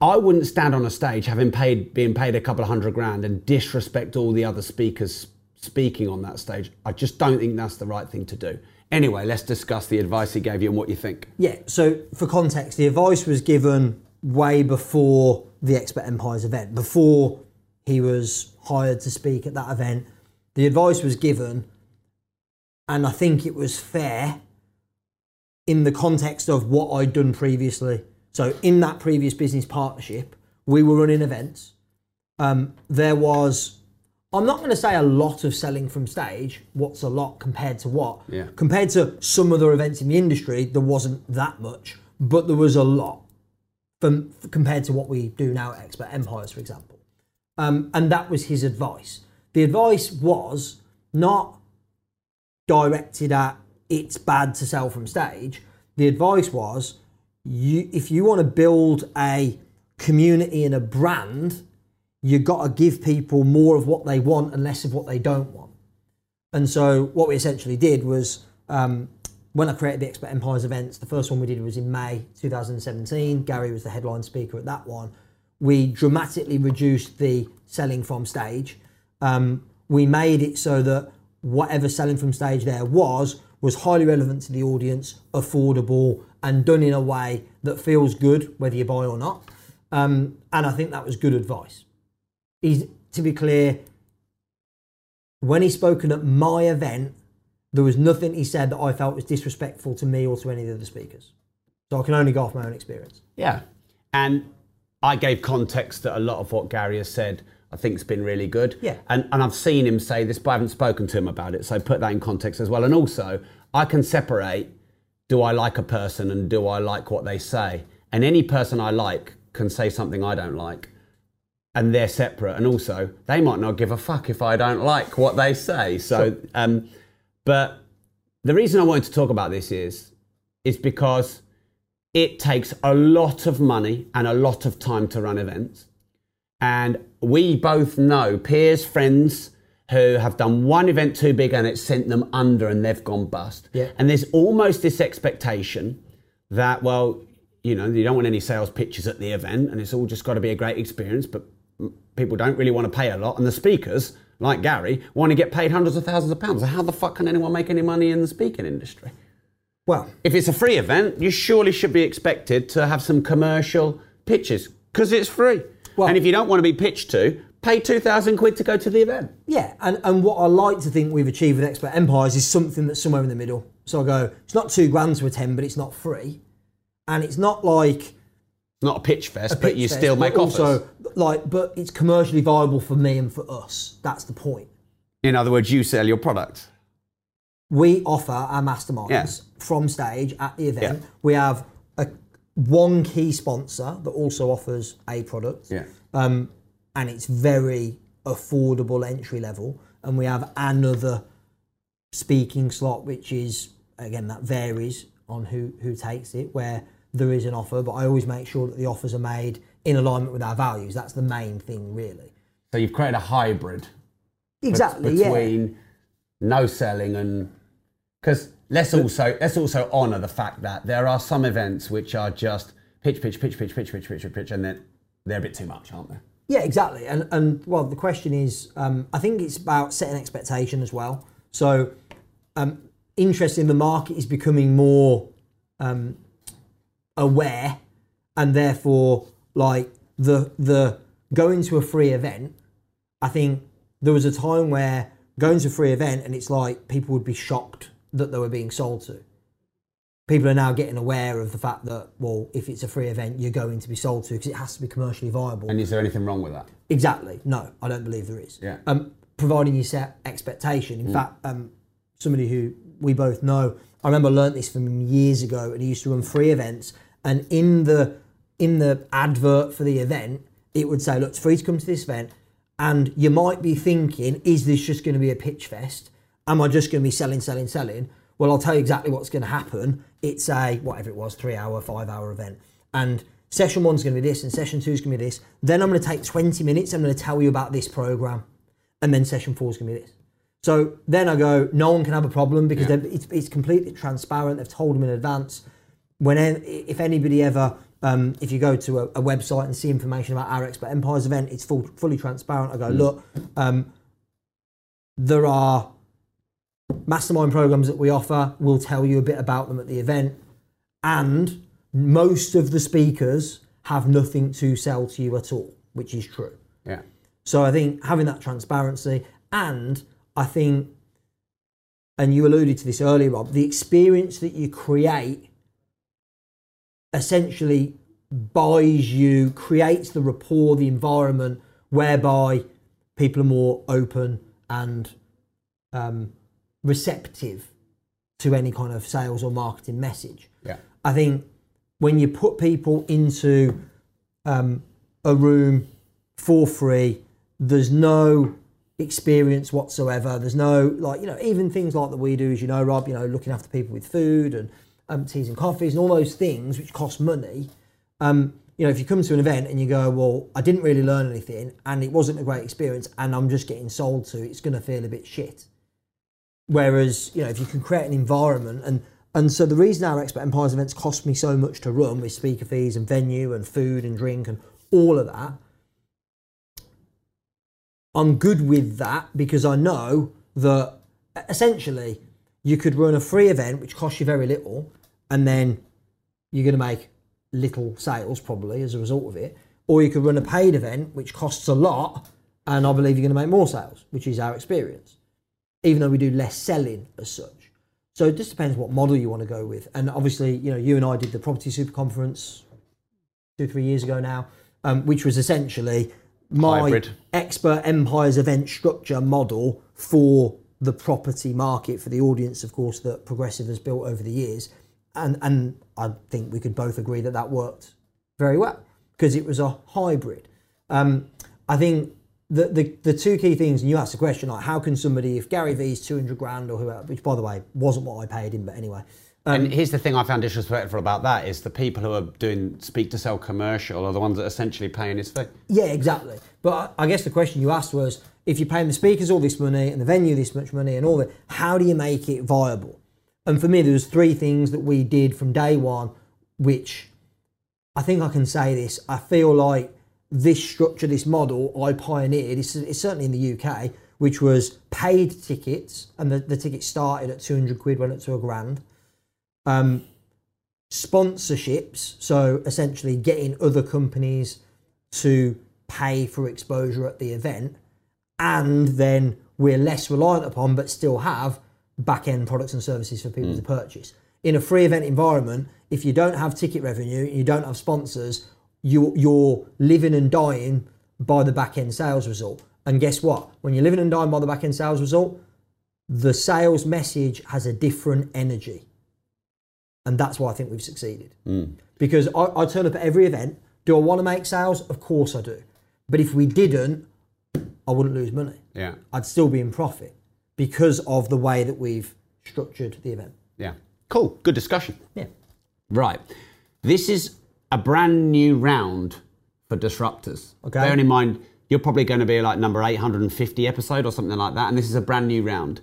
I wouldn't stand on a stage having paid being paid a couple of hundred grand and disrespect all the other speakers speaking on that stage. I just don't think that's the right thing to do. Anyway, let's discuss the advice he gave you and what you think. Yeah, so for context, the advice was given way before the Expert Empires event, before he was hired to speak at that event. The advice was given, and I think it was fair in the context of what I'd done previously. So, in that previous business partnership, we were running events. Um, there was, I'm not going to say a lot of selling from stage. What's a lot compared to what? Yeah. Compared to some other events in the industry, there wasn't that much, but there was a lot from compared to what we do now at Expert Empires, for example. Um, and that was his advice. The advice was not directed at it's bad to sell from stage. The advice was you if you want to build a community and a brand, you got to give people more of what they want and less of what they don't want. And so what we essentially did was um, when I created the Expert Empires events, the first one we did was in May 2017. Gary was the headline speaker at that one. We dramatically reduced the selling from stage. Um, we made it so that whatever selling from stage there was was highly relevant to the audience, affordable, and done in a way that feels good, whether you buy or not. Um, and I think that was good advice. He's, to be clear, when he's spoken at my event, there was nothing he said that I felt was disrespectful to me or to any of the other speakers. So I can only go off my own experience. Yeah. And I gave context that a lot of what Gary has said I think has been really good. Yeah. And, and I've seen him say this, but I haven't spoken to him about it. So put that in context as well. And also, I can separate do I like a person and do I like what they say? And any person I like can say something I don't like. And they're separate. And also, they might not give a fuck if I don't like what they say. So, um, but the reason I wanted to talk about this is, is because it takes a lot of money and a lot of time to run events. And we both know peers, friends who have done one event too big and it sent them under and they've gone bust. Yeah. And there's almost this expectation that, well, you know, you don't want any sales pitches at the event and it's all just got to be a great experience, but people don't really want to pay a lot. And the speakers, like Gary, want to get paid hundreds of thousands of pounds. So how the fuck can anyone make any money in the speaking industry? Well, If it's a free event, you surely should be expected to have some commercial pitches because it's free. Well- and if you don't want to be pitched to, pay 2,000 quid to go to the event. yeah, and, and what I like to think we've achieved with Expert Empires is something that's somewhere in the middle. So I go, it's not two grand to attend, but it's not free. And it's not like It's not a pitch fest, a but you fest, still make offers. also, like, but it's commercially viable for me and for us. That's the point. In other words, you sell your product. we offer our masterminds Yeah. from stage at the event. Yeah. We have a one key sponsor that also offers a product, Yeah. um, and it's very affordable entry level. And we have another speaking slot, which is again that varies on who who takes it, where there is an offer. But I always make sure that the offers are made in alignment with our values. That's the main thing, really. So you've created a hybrid Exactly. yeah. between no selling and because let's also let's also honour the fact that there are some events which are just pitch, pitch, pitch, pitch, pitch, pitch, pitch, pitch, pitch, and then they're a bit too much, aren't they? Yeah, exactly. And and well, the question is, um, I think it's about setting expectation as well. So, um, interesting, the market is becoming more um, aware, and therefore, like the the going to a free event. I think there was a time where going to a free event and it's like people would be shocked that they were being sold to. People are now getting aware of the fact that, well, if it's a free event, you're going to be sold to because it has to be commercially viable. And is there anything wrong with that? Exactly. No, I don't believe there is. Yeah. Um, providing you set expectation. In fact, um, somebody who we both know, I remember I learnt this from him years ago, and he used to run free events. And in the in the advert for the event, it would say, "Look, it's free to come to this event." And you might be thinking, "Is this just going to be a pitch fest? Am I just going to be selling, selling, selling?" Well, I'll tell you exactly what's going to happen. It's a whatever it was, three hour, five hour event, and session one's going to be this, and session two is going to be this. Then I'm going to take 20 minutes. I'm going to tell you about this program, and then session four is going to be this. So then I go, no one can have a problem because they've- it's, it's completely transparent. They've told them in advance. When if anybody ever, um, if you go to a, a website and see information about our Expert Empires event, it's full, fully transparent. I go, look, um, there are mastermind programs that we offer. We'll tell you a bit about them at the event, and most of the speakers have nothing to sell to you at all, which is true. Yeah. So I think having that transparency, and I think, and you alluded to this earlier, Rob, the experience that you create essentially buys you, creates the rapport, the environment whereby people are more open and um, receptive to any kind of sales or marketing message. Yeah. I think when you put people into um, a room for free, there's no experience whatsoever. There's no like you know even things like that we do, as you know, Rob. You know, looking after people with food and um, teas and coffees and all those things which cost money. Um, you know, if you come to an event and you go, well, I didn't really learn anything and it wasn't a great experience, and I'm just getting sold to, it's going to feel a bit shit. Whereas, you know, if you can create an environment and and so the reason our Expert Empires events cost me so much to run with speaker fees and venue and food and drink and all of that, I'm good with that because I know that essentially you could run a free event which costs you very little and then you're going to make little sales probably as a result of it. Or you could run a paid event which costs a lot and I believe you're going to make more sales, which is our experience even though we do less selling as such. So it just depends what model you want to go with. And obviously, you know, you and I did the property super conference two, three years ago now, um, which was essentially my Hybrid. expert empires event structure model for the property market for the audience, of course, that Progressive has built over the years. And, and I think we could both agree that that worked very well because it was a hybrid. Um, I think the, the the two key things, and you asked the question like, how can somebody, if Gary Vee's two hundred grand or whoever, which by the way wasn't what I paid him, but anyway, um, and here's the thing I found disrespectful about that is the people who are doing speak to sell commercial are the ones that are essentially paying his fee. yeah, exactly. But I I guess the question you asked was, if you're paying the speakers all this money and the venue this much money and all that, how do you make it viable? And for me, there was three things that we did from day one, which I think I can say this. I feel like this structure, this model, I pioneered. It's, it's certainly in the UK, which was paid tickets, and the, the tickets started at 200 quid, went up to a grand. Um, sponsorships, so essentially getting other companies to pay for exposure at the event, and then we're less reliant upon, but still have back end products and services for people to purchase. In a free event environment, if you don't have ticket revenue, you don't have sponsors, you, you're living and dying by the back end sales result. And guess what? When you're living and dying by the back end sales result, the sales message has a different energy. And that's why I think we've succeeded. Mm. Because I, I turn up at every event. Do I want to make sales? Of course I do. But if we didn't, I wouldn't lose money. Yeah. I'd still be in profit because of the way that we've structured the event. Yeah. Cool. Good discussion. Yeah. Right. This is a brand new round for disruptors. Okay. Bearing in mind, you're probably going to be like number 850 episode or something like that, and this is a brand new round.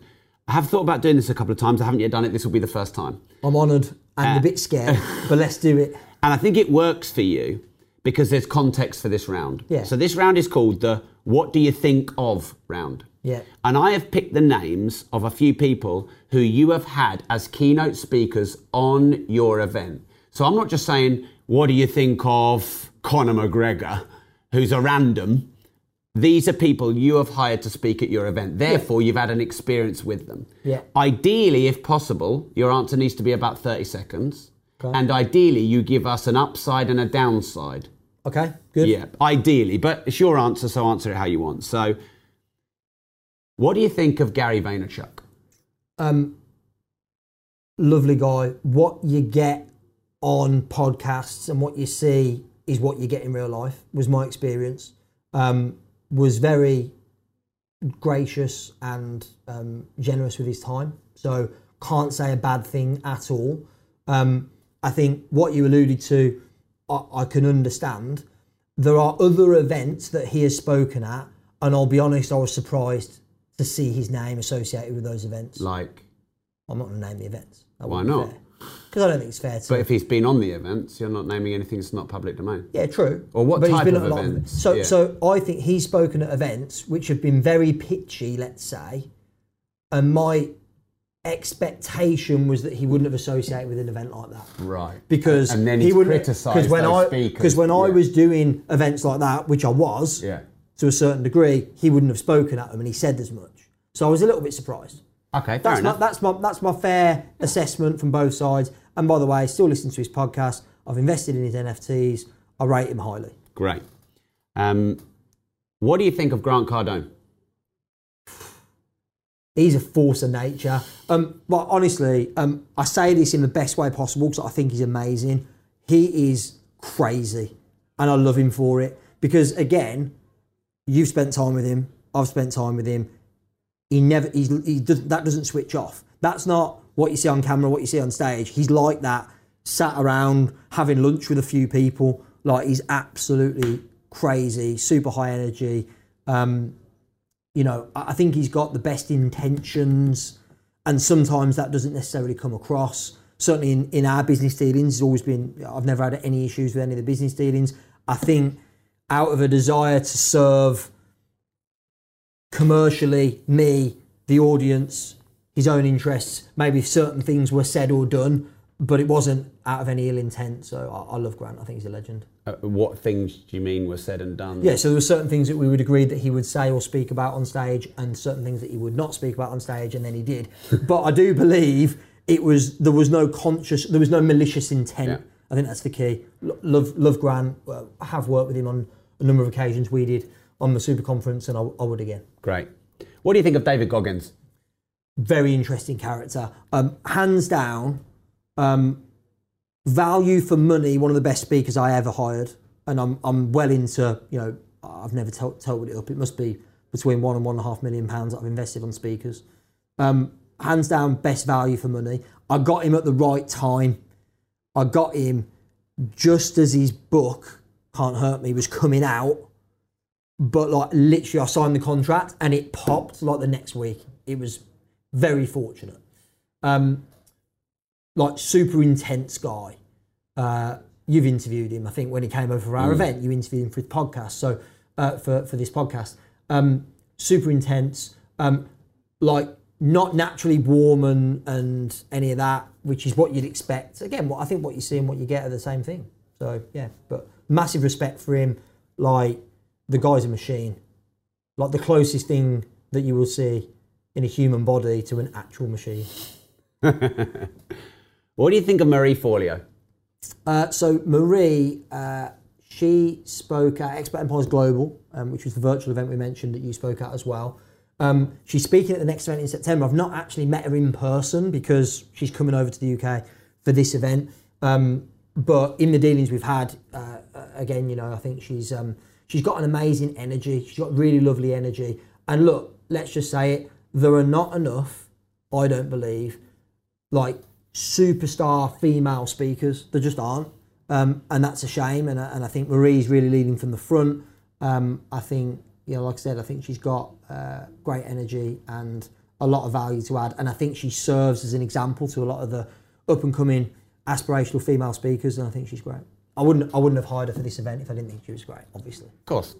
I have thought about doing this a couple of times. I haven't yet done it. This will be the first time. I'm honoured and a uh, bit scared, but let's do it. And I think it works for you because there's context for this round. Yeah. So this round is called the What Do You Think of round. Yeah. And I have picked the names of a few people who you have had as keynote speakers on your event. So I'm not just saying, what do you think of Conor McGregor, who's a random? These are people you have hired to speak at your event. Therefore, you've had an experience with them. Yeah. Ideally, if possible, your answer needs to be about 30 seconds. Okay. And ideally, you give us an upside and a downside. Okay, good. Yeah, ideally, but it's your answer, so answer it how you want. So, what do you think of Gary Vaynerchuk? Um, lovely guy. What you get on podcasts and what you see is what you get in real life. Was my experience. Um, was very gracious and um, generous with his time. So can't say a bad thing at all. Um, I think what you alluded to, I, I can understand. There are other events that he has spoken at, and I'll be honest, I was surprised to see his name associated with those events. Like, I'm not going to name the events. Why not? fair. Because I don't think it's fair to. but if he's been on the events, you're not naming anything that's not public domain. yeah, true. Or what but he's type been of at a lot events? So, Yeah. so I think he's spoken at events which have been very pitchy, let's say, and my expectation was that he wouldn't have associated with an event like that. Right. because and then he wouldn't criticised because when I because when I was doing events like that, which I was Yeah. to a certain degree, he wouldn't have spoken at them, and he said as much. So I was a little bit surprised. Okay, fair That's my, enough. that's my that's my fair assessment from both sides. And by the way, still listen to his podcast. I've invested in his NFTs. I rate him highly. Great. Um, what do you think of Grant Cardone? He's a force of nature. Um, but honestly, um, I say this in the best way possible because I think he's amazing. He is crazy, and I love him for it. Because again, you've spent time with him. I've spent time with him. He never. He's, he does, that doesn't switch off. That's not what you see on camera. What you see on stage. He's like that. Sat around having lunch with a few people. Like he's absolutely crazy. Super high energy. Um, you know, I think he's got the best intentions, and sometimes that doesn't necessarily come across. Certainly in, in our business dealings, it's always been, I've never had any issues with any of the business dealings. I think out of a desire to serve commercially me, the audience, his own interests, maybe certain things were said or done, but it wasn't out of any ill intent. So I, I love Grant. I think he's a legend. Uh, what things do you mean were said and done? Yeah, so there were certain things that we would agree that he would say or speak about on stage, and certain things that he would not speak about on stage, and then he did. but I do believe it was there was no conscious, there was no malicious intent. Yeah. I think that's the key. Lo- Love, love Grant. Uh, I have worked with him on a number of occasions. We did on the Super Conference, and I, I would again. Great. What do you think of David Goggins? Very interesting character. Um, hands down, um, value for money. One of the best speakers I ever hired, and I'm I'm well into you know I've never to- totaled it up. It must be between one and one and a half million pounds that I've invested on speakers. Um, hands down, best value for money. I got him at the right time. I got him just as his book Can't Hurt Me was coming out. But like literally, I signed the contract and it popped like the next week. It was very fortunate. Um, like super intense guy. Uh, you've interviewed him, I think, when he came over for our event. You interviewed him for the podcast, so uh, for for this podcast. Um, super intense. Um, like not naturally warm and and any of that, which is what you'd expect. Again, what I think what you see and what you get are the same thing. So yeah, but massive respect for him. Like the guy's a machine. Like the closest thing that you will see in a human body to an actual machine. What do you think of Marie Forleo? Uh, so Marie, uh, she spoke at Expert Empires Global, um, which was the virtual event we mentioned that you spoke at as well. Um, she's speaking at the next event in September. I've not actually met her in person because she's coming over to the UK for this event. Um, but in the dealings we've had, uh, uh, again, you know, I think she's um, she's got an amazing energy. She's got really lovely energy. And look, let's just say it: there are not enough, I don't believe, like superstar female speakers. There just aren't, um, and that's a shame. And, I- and I think Marie's really leading from the front. Um, I think you know, like I said, I think she's got uh, great energy and a lot of value to add. And I think she serves as an example to a lot of the up and coming aspirational female speakers. And I think she's great. I wouldn't I wouldn't have hired her for this event if I didn't think she was great. Obviously. Of course.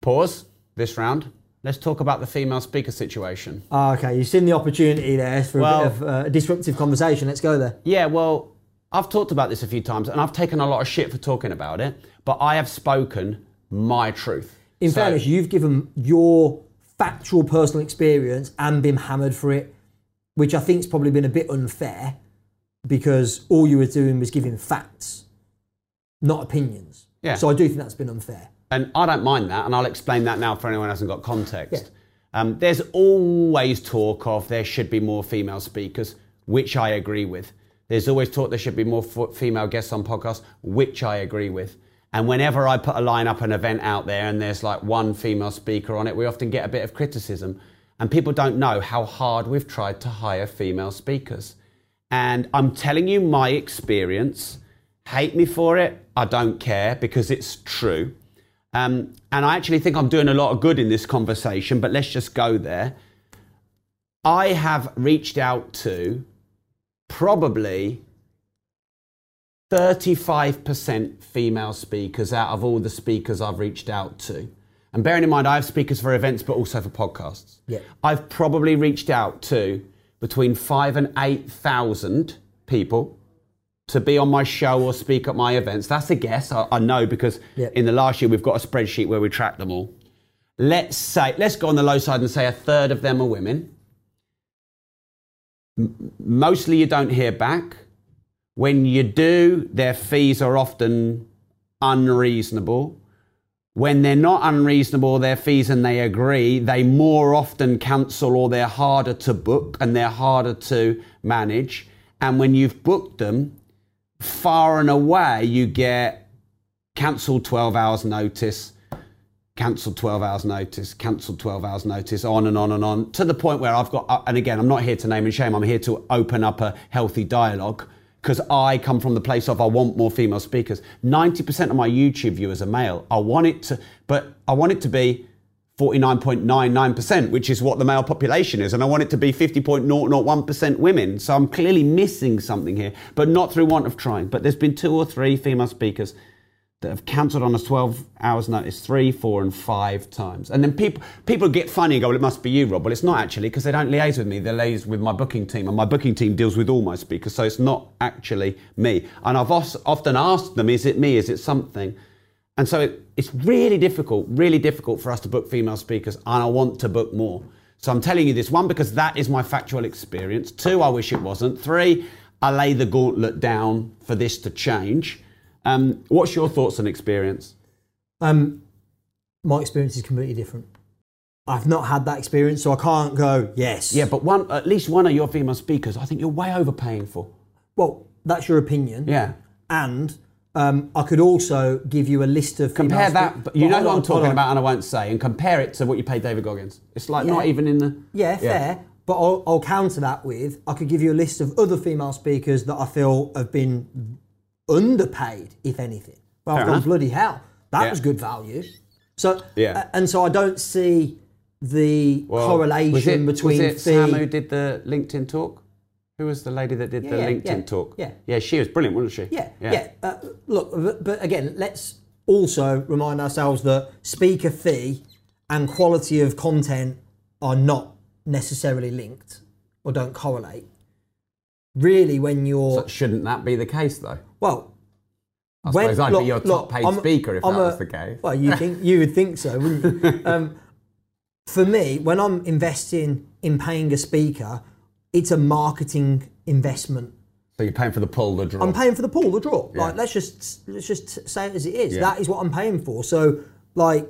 Pause this round. Let's talk about the female speaker situation. Ah, okay, you've seen the opportunity there for Well- a bit of uh, a disruptive conversation. Let's go there. Yeah, well, I've talked about this a few times and I've taken a lot of shit for talking about it, but I have spoken my truth. In So- fairness, you've given your factual personal experience and been hammered for it, which I think's probably been a bit unfair because all you were doing was giving facts, not opinions. Yeah. So I do think that's been unfair. And I don't mind that, and I'll explain that now for anyone who hasn't got context. Um, there's always talk of there should be more female speakers, which I agree with. There's always talk there should be more f- female guests on podcasts, which I agree with. And whenever I put a line up, an event out there, and there's like one female speaker on it, we often get a bit of criticism. And people don't know how hard we've tried to hire female speakers. And I'm telling you my experience. Hate me for it, I don't care because it's true. Um, and I actually think I'm doing a lot of good in this conversation, but let's just go there. I have reached out to probably 35% female speakers out of all the speakers I've reached out to. And bearing in mind, I have speakers for events, but also for podcasts. Yeah. I've probably reached out to between five and 8,000 people to be on my show or speak at my events. That's a guess. I, I know because Yeah. in the last year we've got a spreadsheet where we track them all. Let's say, let's go on the low side and say a third of them are women. M- mostly you don't hear back. When you do, their fees are often unreasonable. When they're not unreasonable, their fees, and they agree, they more often cancel or they're harder to book and they're harder to manage. And when you've booked them, far and away, you get cancelled 12 hours notice, cancelled 12 hours notice, cancelled 12 hours notice, on and on and on, to the point where I've got, uh, and again, I'm not here to name and shame, I'm here to open up a healthy dialogue because I come from the place of I want more female speakers. 90% of my YouTube viewers are male. I want it to, but I want it to be 49.99%, which is what the male population is. And I want it to be 50.001% women. So I'm clearly missing something here, but not through want of trying. But there's been two or three female speakers that have cancelled on us 12 hours notice three, four, and five times. And then people people get funny and go, well, it must be you, Rob. Well, it's not actually because they don't liaise with me. They liaise with my booking team, and my booking team deals with all my speakers. So it's not actually me. And I've often asked them, is it me? Is it something? And so it, it's really difficult, really difficult for us to book female speakers, and I want to book more. So I'm telling you this one because that is my factual experience. Two, I wish it wasn't. Three, I lay the gauntlet down for this to change. Um, what's your thoughts and experience? Um, my experience is completely different. I've not had that experience, so I can't go yes. Yeah, but one, at least one of your female speakers, I think you're way overpaying for. Well, that's your opinion. Yeah. And um, I could also give you a list of Compare that, but you But know what I'm talking on. about, and I won't say, and compare it to what you paid David Goggins. It's like Yeah. not even in the. Yeah, fair. But I'll, I'll counter that with I could give you a list of other female speakers that I feel have been underpaid, if anything. Well, I've gone bloody hell. That Yeah. was good value. So Yeah. a- and so I don't see the Well, correlation was it, between was it fee. Sam who did the LinkedIn talk? Who was the lady that did Yeah, the yeah, LinkedIn yeah, talk? yeah. yeah, she was brilliant, wasn't she? Yeah, yeah. Uh, look, but, but again, let's also remind ourselves that speaker fee and quality of content are not necessarily linked or don't correlate. Really, when you're So shouldn't that be the case though? well, I when- suppose I'd look- be your top look, paid I'm- speaker if I'm that a- was the case. Well, you think you would think so, wouldn't you? um, for me, when I'm investing in paying a speaker, it's a marketing investment. So you're paying for the pull, the draw. I'm paying for the pull, the draw. Yeah. Like let's just let's just say it as it is. Yeah. That is what I'm paying for. So like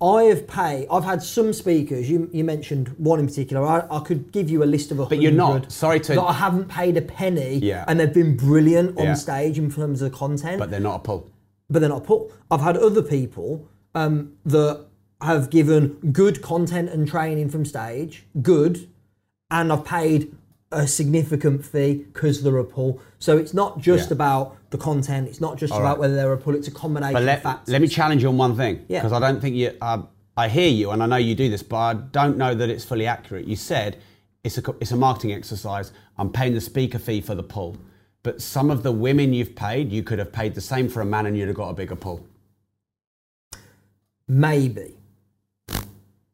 I have paid. I've had some speakers. You, you mentioned one in particular. I, I could give you a list of a But you're not. Sorry to- that I haven't paid a penny. Yeah. And they've been brilliant on Yeah. stage in terms of content but they're not a pull. but they're not a pull. I've had other people um, that have given good content and training from stage, good, and I've paid a significant fee because they're a pull. So it's not just Yeah. about the content. It's not just All about right. whether they're a pull. It's a combination But of let, factors. let me challenge you on one thing. Yeah. Because I don't think you. Uh, I hear you, and I know you do this, but I don't know that it's fully accurate. You said it's a it's a marketing exercise. I'm paying the speaker fee for the pull. but some of the women you've paid, you could have paid the same for a man and you'd have got a bigger pull. Maybe.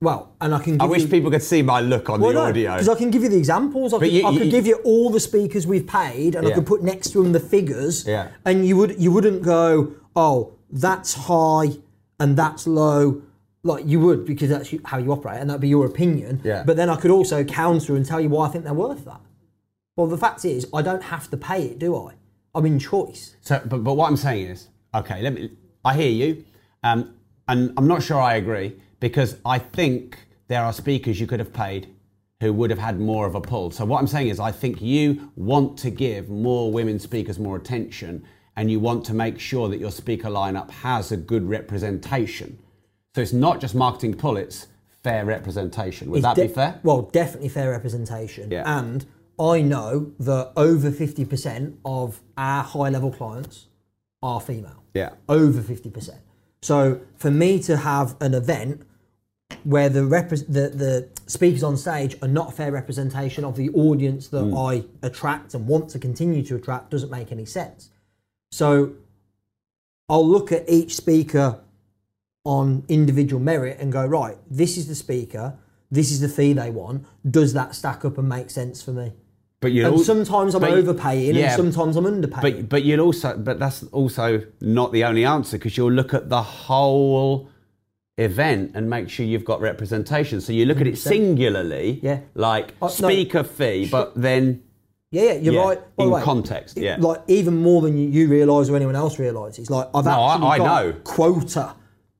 Well, and I can. Give I wish you, people could see my look on the audio. because I can give you the examples. I could, you- I could you- give you all the speakers we've paid, and I could put next to them the figures. Yeah. And you would you wouldn't go, oh, that's high and that's low. Like you would because that's how you operate, and that'd be your opinion. Yeah. But then I could also counter and tell you why I think they're worth that. Well, the fact is, I don't have to pay it, do I? I'm in choice. So, but, but what I'm saying is, okay, let me. I hear you, um, and I'm not sure I agree because I think there are speakers you could have paid who would have had more of a pull. So what I'm saying is, I think you want to give more women speakers more attention, and you want to make sure that your speaker lineup has a good representation. So it's not just marketing pull; it's fair representation. Would It's that be fair? Well, definitely fair representation. Yeah. And I know that over 50% of our high level clients are female. Yeah. Over 50%. So for me to have an event where the, repre- the, the speakers on stage are not a fair representation of the audience that Hmm. I attract and want to continue to attract doesn't make any sense. So I'll look at each speaker on individual merit and go, right, this is the speaker, this is the fee they want. Does that stack up and make sense for me? But you And sometimes I'm overpaying yeah, and sometimes I'm underpaying. But but you'll also but that's also not the only answer because you'll look at the whole event and make sure you've got representation. So you look at it 100%. singularly, Yeah. like Uh, no. speaker fee, but then yeah, yeah, you're Yeah, right. By in way, context, yeah. Like even more than you, you realise or anyone else realises. Like I've No, I- actually I got know. quota.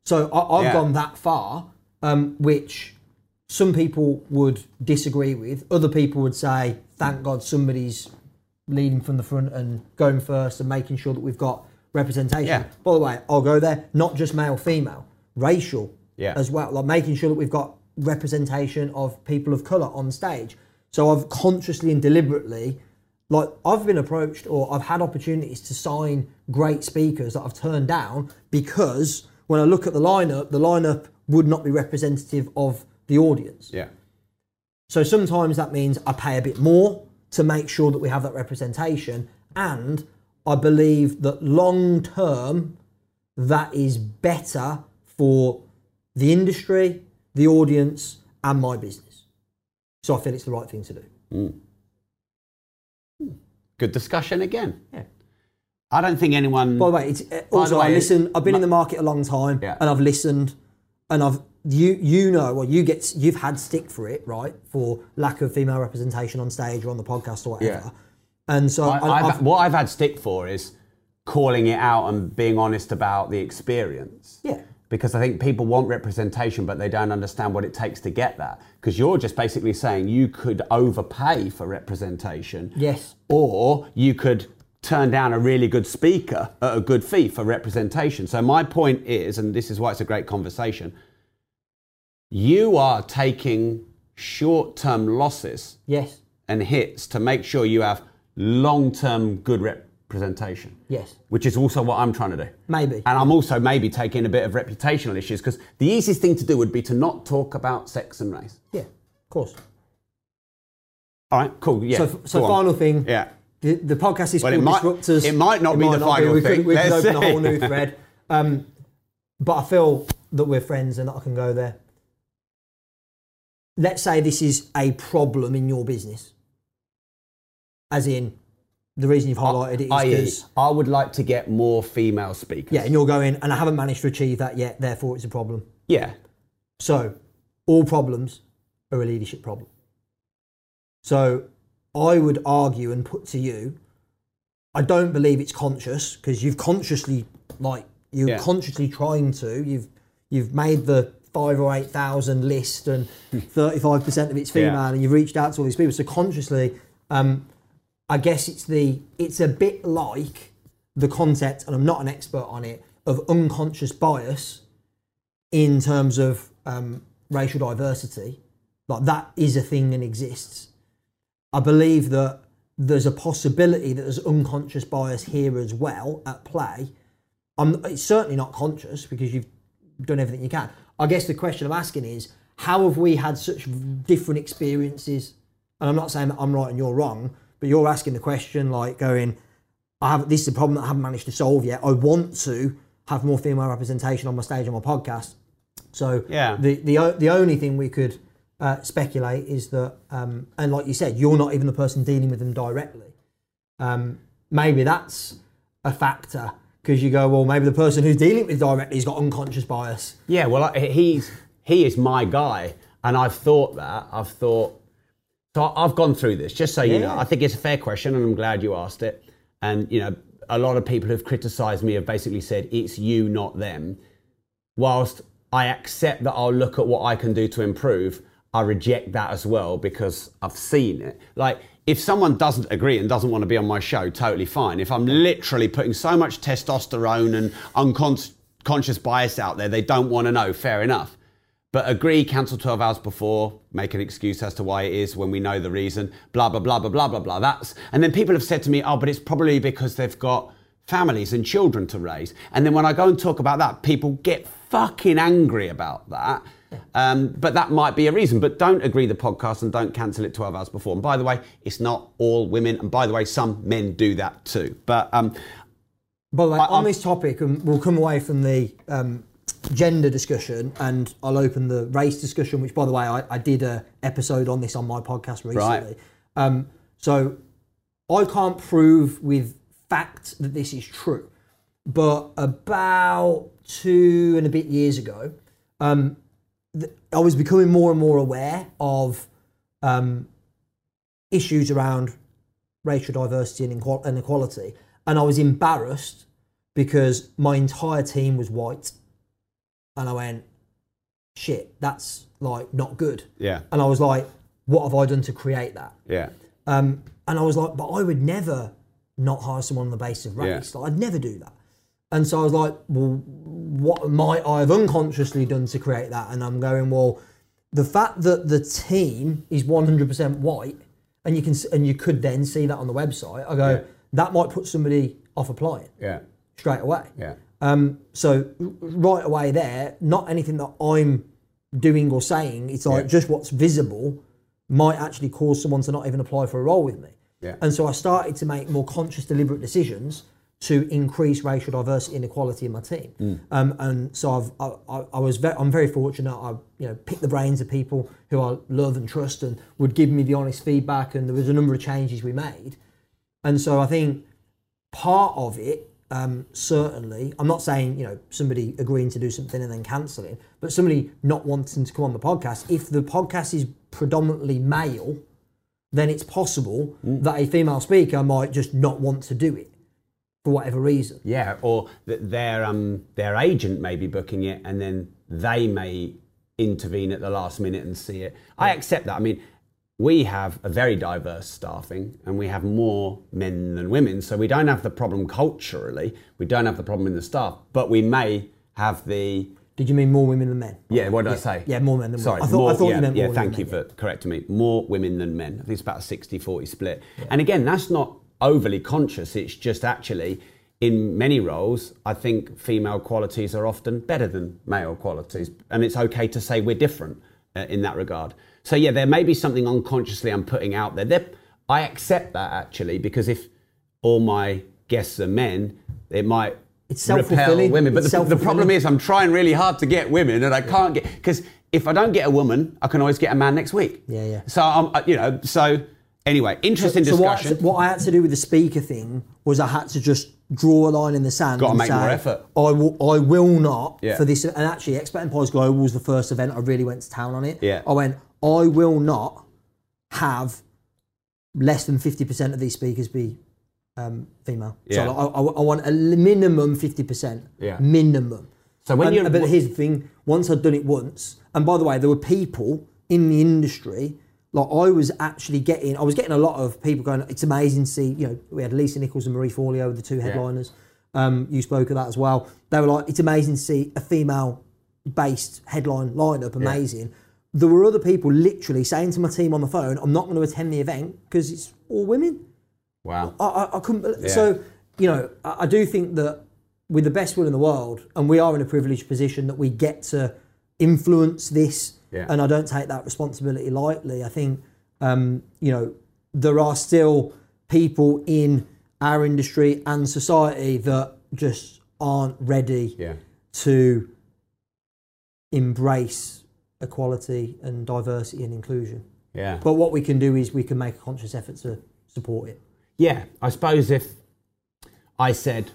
So I, I've Yeah. gone that far, um, which some people would disagree with. Other people would say, thank God somebody's leading from the front and going first and making sure that we've got representation. Yeah. By the way, I'll go there, not just male, female, racial Yeah. as well. Like making sure that we've got representation of people of colour on stage. So I've consciously and deliberately, like I've been approached or I've had opportunities to sign great speakers that I've turned down because when I look at the lineup, the lineup would not be representative of the audience. yeah. So sometimes that means I pay a bit more to make sure that we have that representation. And I believe that long term, that is better for the industry, the audience, and my business. So I feel it's the right thing to do. Good discussion again. Yeah. I don't think anyone By the way, it's uh, also way, I listen. I've been my- in the market a long time, Yeah. and I've listened, and I've you you know well you get you've had stick for it right for lack of female representation on stage or on the podcast or whatever. Yeah. And so I, I, I've, I've, what I've had stick for is calling it out and being honest about the experience. Yeah. Because I think people want representation, but they don't understand what it takes to get that. Because you're just basically saying you could overpay for representation. Yes. Or you could turn down a really good speaker at a good fee for representation. So my point is, and this is why it's a great conversation, you are taking short-term losses yes, and hits to make sure you have long term good representation. yes, Which is also what I'm trying to do. maybe. And I'm also maybe taking a bit of reputational issues because the easiest thing to do would be to not talk about sex and race. yeah, of course. All right, cool. Yeah. So, so go on. final thing. Yeah. The, the podcast is Well, it called might- it might not be the final We thing. Could, we could open a whole new thread. Um, but I feel that we're friends and that I can go there. Let's say this is a problem in your business. As in, the reason you've highlighted it is because, I would like to get more female speakers. yeah, and you're going, and I haven't managed to achieve that yet, therefore it's a problem. Yeah. So, all problems are a leadership problem. So, I would argue and put to you, I don't believe it's conscious because you've consciously, like, you're Yeah. consciously trying to. You've you've made the five or eight thousand list, and thirty-five percent of it's female, Yeah. and you've reached out to all these people. So consciously, um, I guess it's the it's a bit like the concept, and I'm not an expert on it, of unconscious bias in terms of um, racial diversity, like that is a thing and exists. I believe that there's a possibility that there's unconscious bias here as well at play. I'm, it's certainly not conscious because you've done everything you can. I guess the question I'm asking is, how have we had such different experiences? And I'm not saying that I'm right and you're wrong, but you're asking the question like going, I have this is a problem that I haven't managed to solve yet. I want to have more female representation on my stage on my podcast. So Yeah. the the the only thing we could uh, speculate is that, um, and like you said, you're not even the person dealing with them directly. Um, maybe that's a factor because you go, well, maybe the person who's dealing with directly has got unconscious bias. Yeah, well, I- he's he is my guy, and I've thought that. I've thought. So I've gone through this, just so you know. I think it's a fair question, and I'm glad you asked it. And you know, a lot of people who've criticised me have basically said it's you, not them. Whilst I accept that I'll look at what I can do to improve, I reject that as well because I've seen it. Like, if someone doesn't agree and doesn't want to be on my show, totally fine. If I'm literally putting so much testosterone and unconscious bias out there, they don't want to know, fair enough. But agree, cancel 12 hours before, make an excuse as to why it is when we know the reason, blah, blah, blah, blah, blah, blah, blah. That's, and then people have said to me, oh, but it's probably because they've got families and children to raise. And then when I go and talk about that, people get fucking angry about that. Um, but that might be a reason. But don't agree the podcast and don't cancel it 12 hours before. And by the way, it's not all women. And by the way, some men do that too. But um, the way, I- on I'm- this topic, and we'll come away from the um, gender discussion, and I'll open the race discussion. Which, by the way, I, I did a episode on this on my podcast recently. Right. Um, so I can't prove with fact that this is true, but about two and a bit years ago, um, th- I was becoming more and more aware of um, issues around racial diversity and inequality. and I was embarrassed because my entire team was white, and I went, "Shit, that's like not good." yeah, And I was like, "What have I done to create that?" yeah, Um, and I was like, but I would never not hire someone on the basis of race. Yeah. Like, I'd never do that. And so I was like, well, what might I have unconsciously done to create that? And I'm going, well, the fact that the team is 100% white, and you can and you could then see that on the website. I go, Yeah. that might put somebody off applying yeah, straight away. yeah. Um, so right away there, not anything that I'm doing or saying. It's like Yeah. just what's visible might actually cause someone to not even apply for a role with me. Yeah. And so I started to make more conscious, deliberate decisions to increase racial diversity and equality in my team. Mm. Um, and so I've, I, I, was very, I'm very fortunate. I you know picked the brains of people who I love and trust and would give me the honest feedback. And there was a number of changes we made. And so I think part of it, um, certainly, I'm not saying, you know, somebody agreeing to do something and then cancelling, but somebody not wanting to come on the podcast. If the podcast is predominantly male, then it's possible that a female speaker might just not want to do it for whatever reason. Yeah, or that their um their agent may be booking it, and then they may intervene at the last minute and see it. I accept that. I mean, we have a very diverse staffing, and we have more men than women, so we don't have the problem culturally. We don't have the problem in the staff, but we may have the Did you mean more women than men? yeah. What did I say? Yeah, more men than Sorry, women. I thought, more, I thought yeah, you meant yeah. more thank women you men. for correcting me. More women than men. I think it's about a 60-40 split. And again, that's not overly conscious. It's just actually in many roles, I think female qualities are often better than male qualities, and it's okay to say we're different uh, in that regard. So yeah, there may be something unconsciously I'm putting out there. There- I accept that actually because if all my guests are men, it might It's repel self-fulfilling. women. But the, the problem is I'm trying really hard to get women, and I can't get because if I don't get a woman, I can always get a man next week. Yeah, yeah. So I'm, uh, you know, so anyway, interesting So what, discussion. what I had to do with the speaker thing was I had to just draw a line in the sand. Gotta and make more say, effort. I will, I will not Yeah. for this. And actually, Expert Empires Global was the first event I really went to town on it. Yeah. I went. I will not have less than fifty percent of these speakers be um, female. Yeah. So I, I, I want a minimum fifty percent. Yeah. Minimum. So when And- you're- but here's the thing: once I'd done it once, and by the way, there were people in the industry. Like I was actually getting, I was getting a lot of people going. It's amazing to see. You know, we had Lisa Nichols and Marie Forleo, the two headliners. Um, you spoke of that as well. They were like, it's amazing to see a female-based headline lineup. Amazing. There were other people literally saying to my team on the phone, "I'm not going to attend the event because it's all women." wow. I, I, I couldn't. Yeah. So you know, I, I do think that with the best will in the world, and we are in a privileged position that we get to influence this, Yeah. and I don't take that responsibility lightly. I think um, you know there are still people in our industry and society that just aren't ready Yeah. to embrace equality and diversity and inclusion. Yeah. But what we can do is we can make a conscious effort to support it. Yeah, I suppose if I said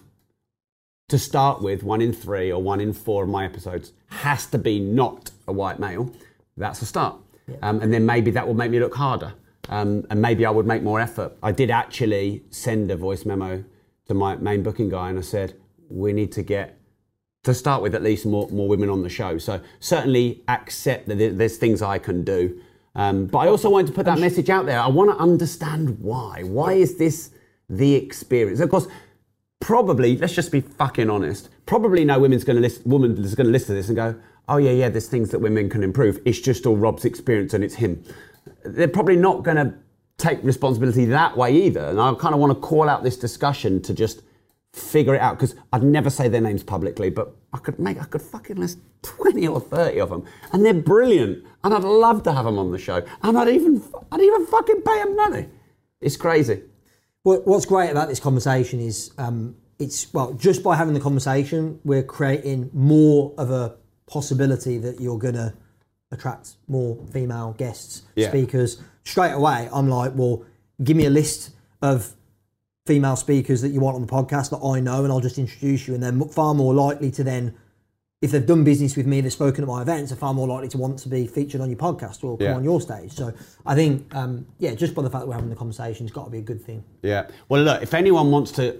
to start with, one in three or one in four of my episodes has to be not a white male, that's a start. Um, and then maybe that will make me look harder. Um, and maybe I would make more effort. I did actually send a voice memo to my main booking guy and I said, we need to get, to start with, at least more, more women on the show. So certainly accept that there's things I can do. Um, but I also wanted to put that message out there. I want to understand why. Why is this the experience? Of course, probably let's just be fucking honest. Probably no women's going to list, woman is going to listen to this and go, "Oh yeah, yeah, there's things that women can improve. It's just all Rob's experience and it's him." They're probably not going to take responsibility that way either. And I kind of want to call out this discussion to just figure it out because I'd never say their names publicly, but I could make I could fucking list twenty or thirty of them, and they're brilliant, and I'd love to have them on the show, and I'd even I'd even fucking pay them money. It's crazy. What, what's great about this conversation is um, it's well just by having the conversation we're creating more of a possibility that you're gonna attract more female guests Yeah. speakers straight away i'm like well give me a list of female speakers that you want on the podcast that i know and i'll just introduce you and they're far more likely to then if they've done business with me, they've spoken at my events, they're far more likely to want to be featured on your podcast or come Yeah. on your stage. So I think, um, yeah, just by the fact that we're having the conversation, it's got to be a good thing. Yeah. Well, look, if anyone wants to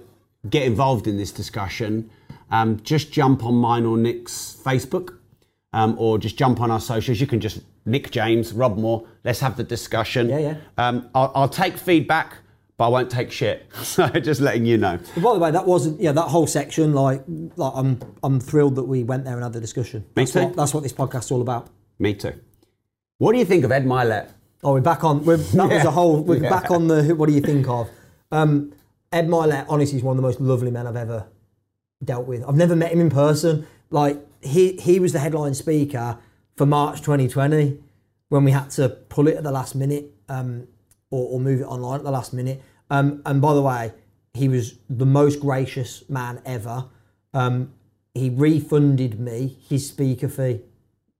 get involved in this discussion, um, just jump on mine or Nick's Facebook, um, or just jump on our socials. You can just Nick James, Rob Moore. Let's have the discussion. Yeah, yeah. Um, I'll, I'll take feedback, but I won't take shit. So just letting you know. By the way, that wasn't yeah that whole section. Like, like I'm I'm thrilled that we went there and had the discussion. Me That's too. What, that's what this podcast's all about. Me too. What do you think of Ed Mylett? Oh, we're back on. We're, that was a whole. We're Yeah. back on the. What do you think of? Um, Ed Mylett, honestly, is one of the most lovely men I've ever dealt with. I've never met him in person. Like he he was the headline speaker for March 2020 when we had to pull it at the last minute um, or, or move it online at the last minute. Um, and by the way, he was the most gracious man ever. Um, he refunded me his speaker fee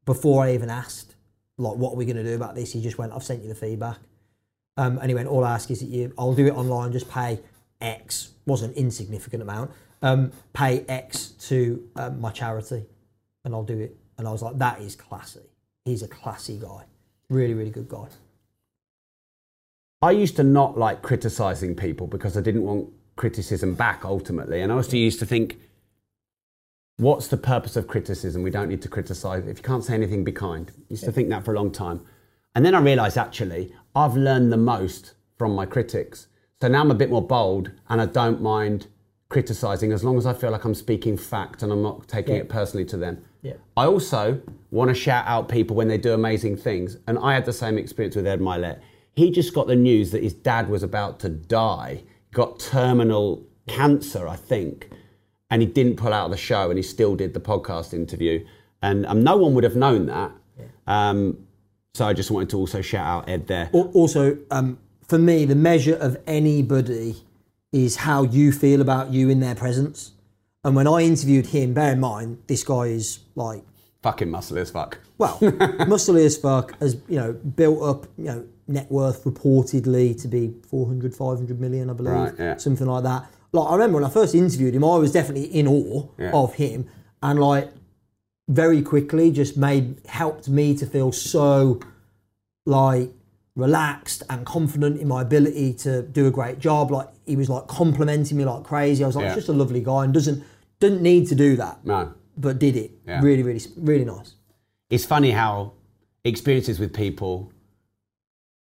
before I even asked. Like, what are we going to do about this? He just went, I've sent you the feedback. Um, and he went, all I ask is that you, I'll do it online, just pay X, was an insignificant amount, um, pay X to um, my charity and I'll do it. And I was like, that is classy. He's a classy guy. Really, really good guy. I used to not like criticizing people because I didn't want criticism back ultimately. And I also used to think, what's the purpose of criticism? We don't need to criticize. If you can't say anything, be kind. I used to think that for a long time. And then I realized actually, I've learned the most from my critics. So now I'm a bit more bold and I don't mind criticizing as long as I feel like I'm speaking fact and I'm not taking Yeah. it personally to them. Yeah. I also want to shout out people when they do amazing things. And I had the same experience with Ed Mylett. He just got the news that his dad was about to die, got terminal cancer, I think, and he didn't pull out of the show and he still did the podcast interview. And um, no one would have known that. Um, so I just wanted to also shout out Ed there. Also, um, for me, the measure of anybody is how you feel about you in their presence. And when I interviewed him, bear in mind, this guy is like Fucking muscle as fuck. well, muscly as fuck, has you know built up you know net worth reportedly to be 400, 500 million, I believe, Right, yeah. something like that. Like I remember when I first interviewed him, I was definitely in awe Yeah. of him, and like very quickly just made helped me to feel so like relaxed and confident in my ability to do a great job. Like he was like complimenting me like crazy. I was like, Yeah. he's just a lovely guy and doesn't didn't need to do that, No. but did it. Yeah. Really, really, really nice. it's funny how experiences with people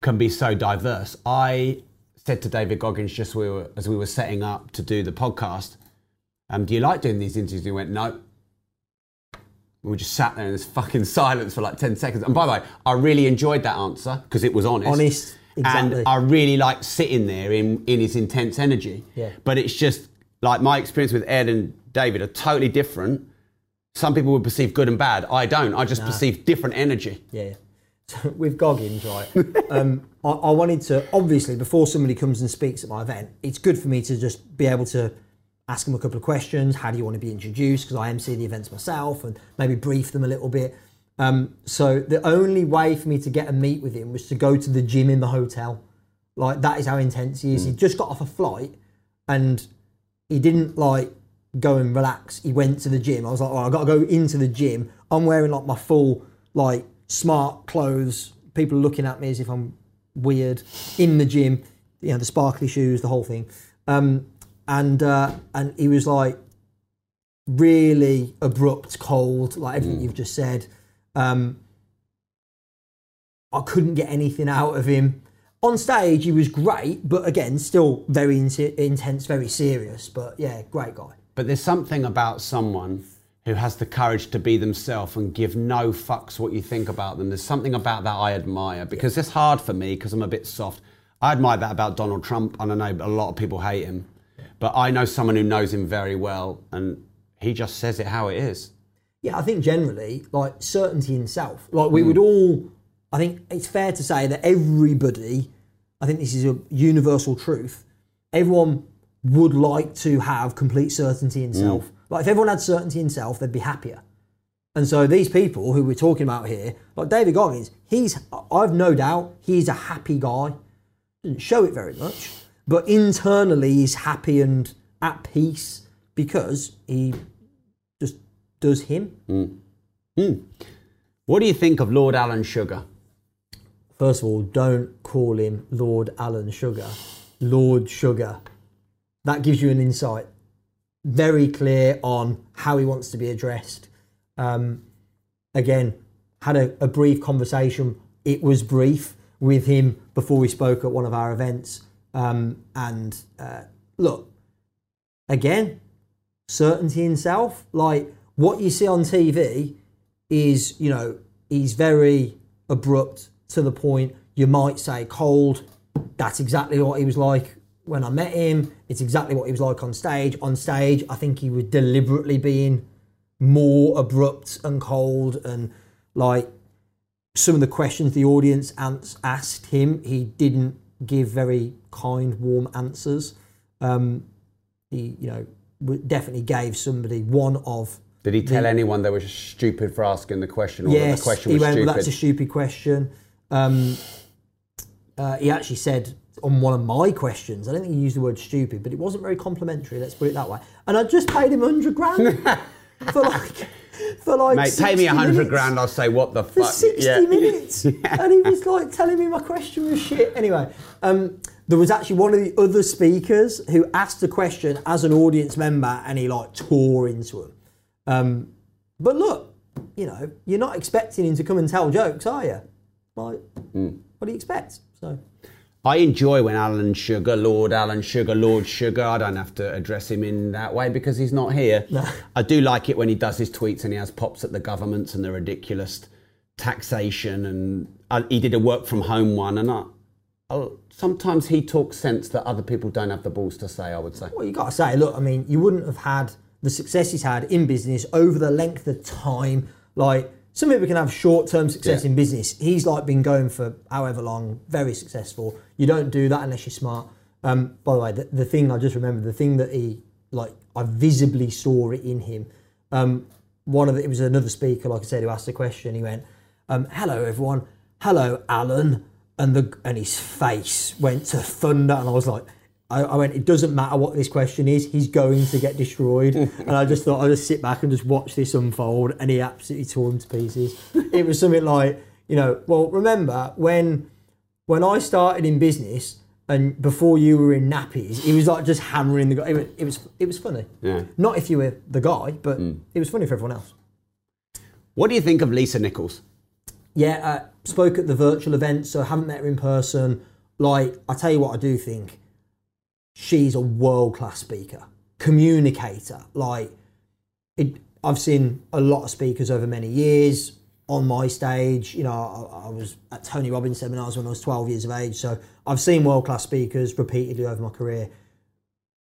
can be so diverse. I said to David Goggins just we were, as we were setting up to do the podcast, um, "Do you like doing these interviews?" He went, "No." We just sat there in this fucking silence for like ten seconds. And by the way, I really enjoyed that answer because it was honest. Honest, exactly. And I really liked sitting there in in his intense energy. Yeah. But it's just like my experience with Ed and David are totally different. Some people would perceive good and bad. I don't. I just perceive different energy. Yeah. with Goggins, right? um, I, I wanted to obviously before somebody comes and speaks at my event, it's good for me to just be able to ask them a couple of questions. How do you want to be introduced? Because I MC the events myself, and maybe brief them a little bit. Um, so the only way for me to get a meet with him was to go to the gym in the hotel. Like that is how intense he is. He just got off a flight, and he didn't like go and relax. He went to the gym. I was like, oh, I got to go into the gym. I'm wearing like my full like smart clothes. People looking at me as if I'm weird in the gym. You know, the sparkly shoes, the whole thing. Um, and uh, and he was like really abrupt, cold, like everything you've just said. Um, I couldn't get anything out of him. On stage, he was great, but again, still very in- intense, very serious. But yeah, great guy. But there's something about someone who has the courage to be themselves and give no fucks what you think about them. There's something about that I admire because it's hard for me because I'm a bit soft. I admire that about Donald Trump, and I know a lot of people hate him. But I know someone who knows him very well, and he just says it how it is. Yeah, I think generally, like certainty in self. Like we hmm. would all, I think it's fair to say that everybody, I think this is a universal truth. Everyone would like to have complete certainty in hmm. self. Like if everyone had certainty in self, they'd be happier. And so these people who we're talking about here, like David Goggins, he's, I've no doubt, he's a happy guy. Doesn't show it very much, but internally he's happy and at peace because he just does him. Hmm. Hmm. What do you think of Lord Alan Sugar? First of all, don't call him Lord Alan Sugar, Lord Sugar. That gives you an insight. Very clear on how he wants to be addressed. Um, again, had a, a brief conversation. It was brief with him before we spoke at one of our events. Um, and uh, look, again, certainty in self. Like what you see on TV is, you know, he's very abrupt to the point. You might say cold. That's exactly what he was like when I met him. It's exactly what he was like on stage. On stage, I think he was deliberately being more abrupt and cold and like some of the questions the audience asked him, he didn't give very kind, warm answers. Um, he, you know, definitely gave somebody one of Did he tell anyone they were stupid for asking the question or yes, that the question he was went, stupid? well, that's a stupid question. Um, uh, he actually said on one of my questions, I don't think he used the word stupid, but it wasn't very complimentary, let's put it that way. And I just paid him 100 grand for like, for like, Mate, pay me a hundred grand, I'll say what the For fuck. 60 yeah. minutes. And he was like telling me my question was shit. Anyway, um, there was actually one of the other speakers who asked a question as an audience member and he like tore into him. Um, but look, you know, you're not expecting him to come and tell jokes, are you? Like, Hmm. what do you expect? So, I enjoy when Alan Sugar, Lord Alan Sugar, Lord Sugar, I don't have to address him in that way because he's not here. I do like it when he does his tweets and he has pops at the governments and the ridiculous taxation. And I, he did a work from home one. And I, I, sometimes he talks sense that other people don't have the balls to say, I would say. well, you got to say, look, I mean, you wouldn't have had the success he's had in business over the length of time. Like, some people can have short term success Yeah. in business. He's like been going for however long, very successful. You don't do that unless you're smart. Um, by the way, the, the thing I just remembered, the thing that he, like, I visibly saw it in him. Um, one of the, it was another speaker, like I said, who asked the question. He went, um, "Hello, everyone. Hello, Alan." And the and his face went to thunder, and I was like, I, I went, "It doesn't matter what this question is. He's going to get destroyed." and I just thought I'd just sit back and just watch this unfold, and he absolutely tore him to pieces. it was something like, you know, well, remember when when I started in business. And before you were in nappies, he was like just hammering the guy. It was, it was, it was funny. Yeah. Not if you were the guy, but it was funny for everyone else. What do you think of Lisa Nichols? Yeah, uh, spoke at the virtual event, so I haven't met her in person. Like, I tell you what, I do think she's a world class speaker, communicator. Like, it, I've seen a lot of speakers over many years on my stage. You know, I, I was at Tony Robbins seminars when I was 12 years of age, so I've seen world class speakers repeatedly over my career.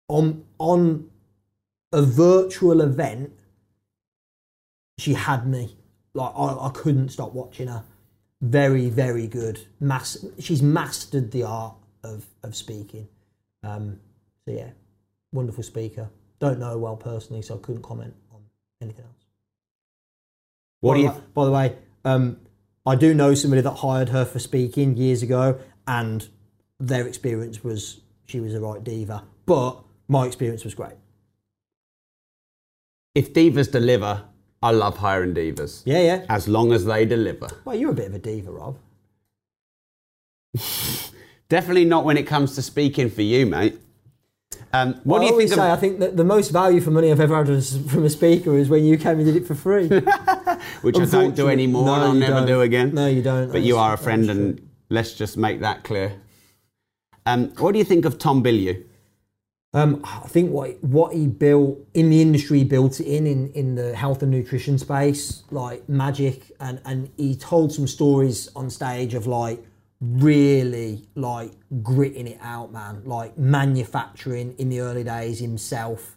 On on a virtual event, she had me. Like I, I couldn't stop watching her. very, very good. Mas- she's mastered the art of, of speaking. Um, so, yeah, wonderful speaker. Don't know her well personally, so I couldn't comment on anything else. What by, do you? way- by the way, um, I do know somebody that hired her for speaking years ago, and their experience was she was a right diva. But my experience was great. If divas deliver, I love hiring divas. Yeah, yeah. As long as they deliver. Well, you're a bit of a diva, Rob. Definitely not when it comes to speaking for you, mate. Um, what I do you always think? say Of, I think that the most value for money I've ever had from a speaker is when you came and did it for free. which I don't do anymore, No, and I'll never don't. do again. No, you don't. But you are a friend, that's and let's just make that clear. Um, what do you think of Tom Bilyeu? Um, I think what what he built in the industry, he built it in, in in the health and nutrition space, like magic, and and he told some stories on stage of like really like gritting it out, man, like manufacturing in the early days himself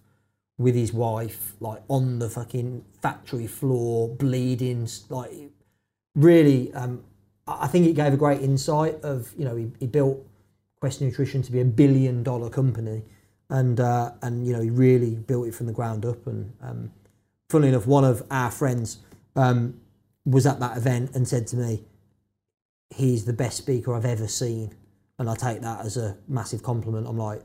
with his wife, like on the fucking factory floor, bleeding, like really. Um, I think it gave a great insight of you know he, he built Quest Nutrition to be a billion dollar company, and uh, and you know he really built it from the ground up. And um, funnily enough, one of our friends um, was at that event and said to me, "He's the best speaker I've ever seen," and I take that as a massive compliment. I'm like,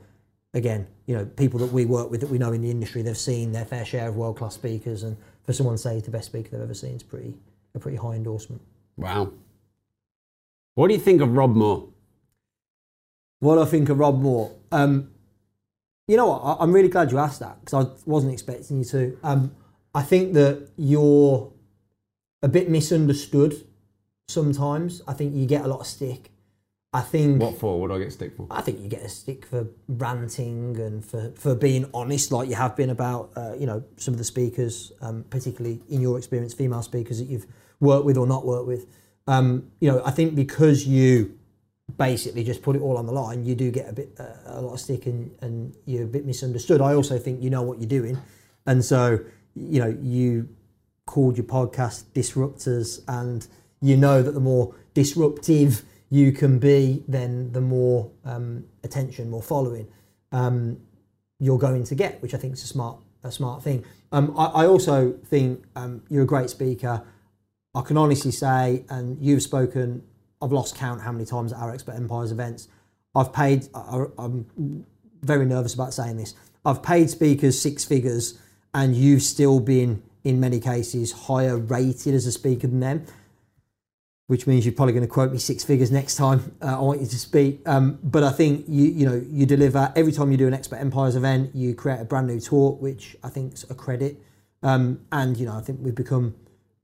again, you know, people that we work with that we know in the industry, they've seen their fair share of world class speakers, and for someone to say he's the best speaker they've ever seen is pretty a pretty high endorsement. Wow. What do you think of Rob Moore? What do I think of Rob Moore? Um, you know what? I, I'm really glad you asked that because I wasn't expecting you to. Um, I think that you're a bit misunderstood sometimes. I think you get a lot of stick. I think What for? What do I get stick for? I think you get a stick for ranting and for, for being honest, like you have been about, uh, you know, some of the speakers, um, particularly in your experience, female speakers that you've worked with or not worked with. Um, you know, I think because you basically just put it all on the line, you do get a bit, uh, a lot of stick and, and you're a bit misunderstood. I also think you know what you're doing. And so, you know, you called your podcast Disruptors and you know that the more disruptive you can be, then the more um, attention, more following um, you're going to get, which I think is a smart, a smart thing. Um, I, I also think um, you're a great speaker. I can honestly say, and you've spoken, I've lost count how many times at our Expert Empires events. I've paid, I, I'm very nervous about saying this. I've paid speakers six figures, and you've still been, in many cases, higher rated as a speaker than them which means you're probably going to quote me six figures next time uh, I want you to speak. Um, but I think you you know you deliver every time you do an Expert Empires event, you create a brand new talk, which I think's a credit. Um, and you know I think we've become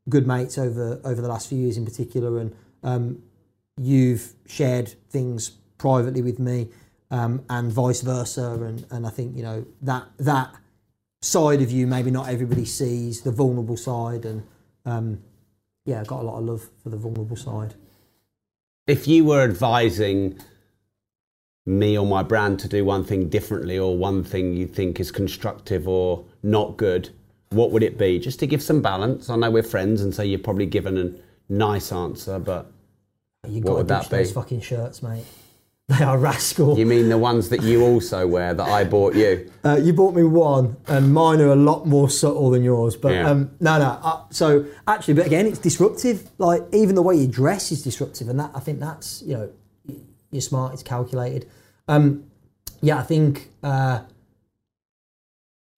good mates over over the last few years in particular, and um, you've shared things privately with me, um, and vice versa. And and I think you know that that side of you maybe not everybody sees the vulnerable side and. Yeah, I got a lot of love for the vulnerable side. If you were advising me or my brand to do one thing differently or one thing you think is constructive or not good, what would it be? Just to give some balance. I know we're friends, and so you've probably given a nice answer, but You What got would to that ditch those be? fucking shirts, mate. They are rascal. you mean the ones that you also wear that I bought you? Uh, you bought me one, and mine are a lot more subtle than yours. But Yeah. um, no, no. Uh, so actually, but again, it's disruptive. Like even the way you dress is disruptive, and that I think that's you know you're smart. It's calculated. Um, yeah, I think uh,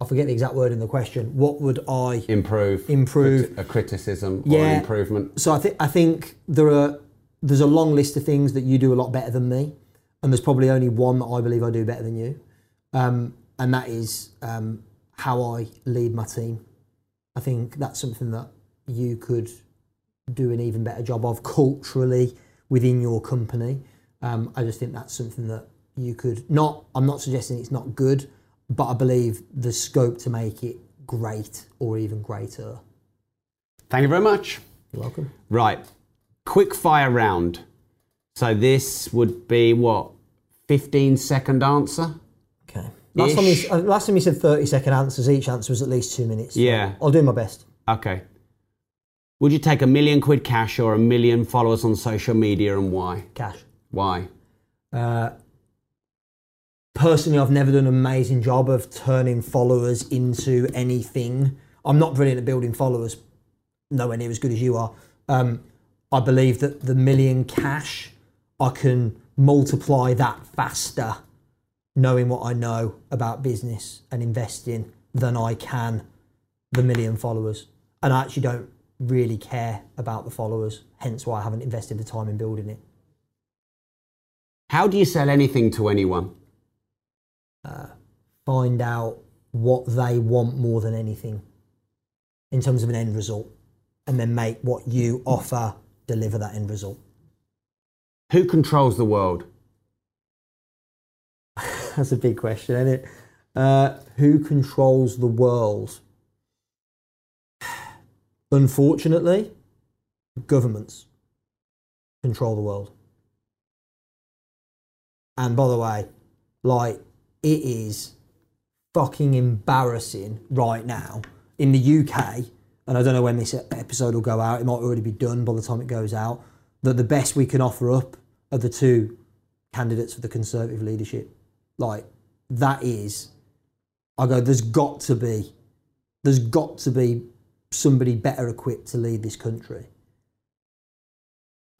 I forget the exact word in the question. What would I? Improve. Improve. A criticism or Yeah. an improvement. So I think I think there are there's a long list of things that you do a lot better than me, and there's probably only one that I believe I do better than you, um, and that is um, how I lead my team. I think that's something that you could do an even better job of culturally within your company. Um, I just think that's something that you could not. I'm not suggesting it's not good, but I believe the scope to make it great or even greater. Thank you very much. You're welcome. Right. Quick fire round. So this would be what? 15 second answer? Okay. Last time, you, uh, last time you said 30 second answers, each answer was at least two minutes. Yeah. I'll do my best. Okay. Would you take a million quid cash or a million followers on social media and why? Cash. Why? Uh, personally, I've never done an amazing job of turning followers into anything. I'm not brilliant at building followers, nowhere near as good as you are. Um, I believe that the million cash, I can multiply that faster knowing what I know about business and investing than I can the million followers. And I actually don't really care about the followers, hence why I haven't invested the time in building it. How do you sell anything to anyone? Uh, find out what they want more than anything in terms of an end result and then make what you offer deliver that end result. Who controls the world? That's a big question, isn't it? Uh, who controls the world? Unfortunately, governments control the world. And by the way, like, it is fucking embarrassing right now in the UK, and I don't know when this episode will go out, it might already be done by the time it goes out, that the best we can offer up are the two candidates for the Conservative leadership. Like, that is, I go, there's got to be, there's got to be somebody better equipped to lead this country.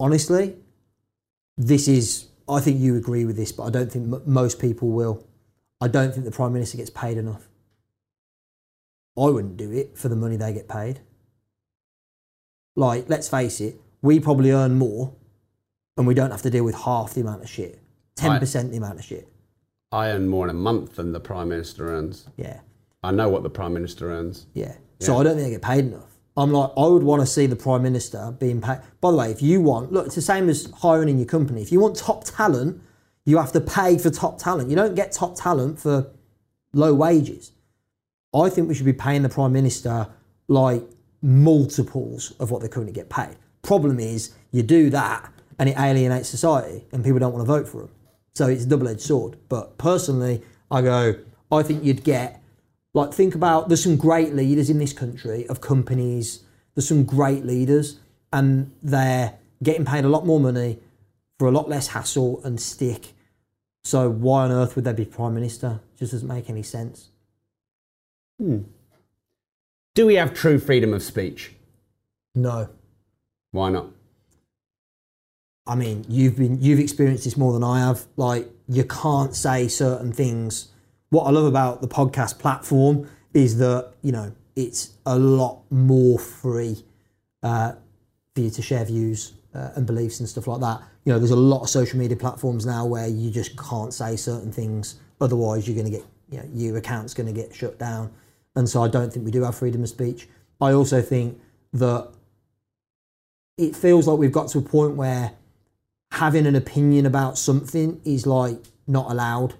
Honestly, this is, I think you agree with this, but I don't think m- most people will. I don't think the Prime Minister gets paid enough. I wouldn't do it for the money they get paid. Like, let's face it, we probably earn more and we don't have to deal with half the amount of shit. 10% the amount of shit. I earn more in a month than the Prime Minister earns. Yeah. I know what the Prime Minister earns. Yeah. So I don't think they get paid enough. I'm like, I would want to see the Prime Minister being paid. By the way, if you want, look, it's the same as hiring in your company. If you want top talent, you have to pay for top talent. You don't get top talent for low wages. I think we should be paying the Prime Minister like multiples of what they currently get paid. Problem is, you do that and it alienates society and people don't want to vote for them. So it's a double edged sword. But personally, I go, I think you'd get like, think about there's some great leaders in this country of companies. There's some great leaders, and they're getting paid a lot more money for a lot less hassle and stick. So why on earth would they be prime minister? It Just doesn't make any sense. Hmm. Do we have true freedom of speech? No, Why not? I mean you've been you've experienced this more than I have. Like you can't say certain things. What I love about the podcast platform is that you know it's a lot more free uh, for you to share views uh, and beliefs and stuff like that. You know, there's a lot of social media platforms now where you just can't say certain things, otherwise you're going to get you know, your account's going to get shut down. And so I don't think we do have freedom of speech. I also think that it feels like we've got to a point where having an opinion about something is like not allowed.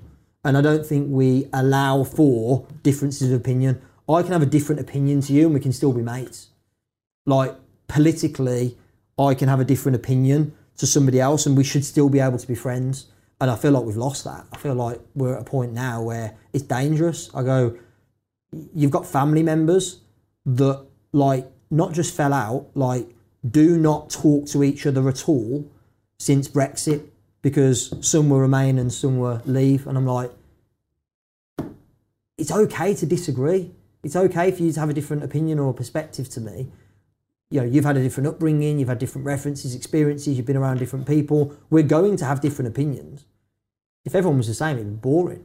And I don't think we allow for differences of opinion. I can have a different opinion to you and we can still be mates. Like politically, I can have a different opinion to somebody else and we should still be able to be friends. And I feel like we've lost that. I feel like we're at a point now where it's dangerous. I go, you've got family members that like not just fell out, like do not talk to each other at all since Brexit because some will remain and some will leave. And I'm like, it's okay to disagree. It's okay for you to have a different opinion or perspective to me. You know, you've had a different upbringing, you've had different references, experiences, you've been around different people. We're going to have different opinions. If everyone was the same, it'd be boring.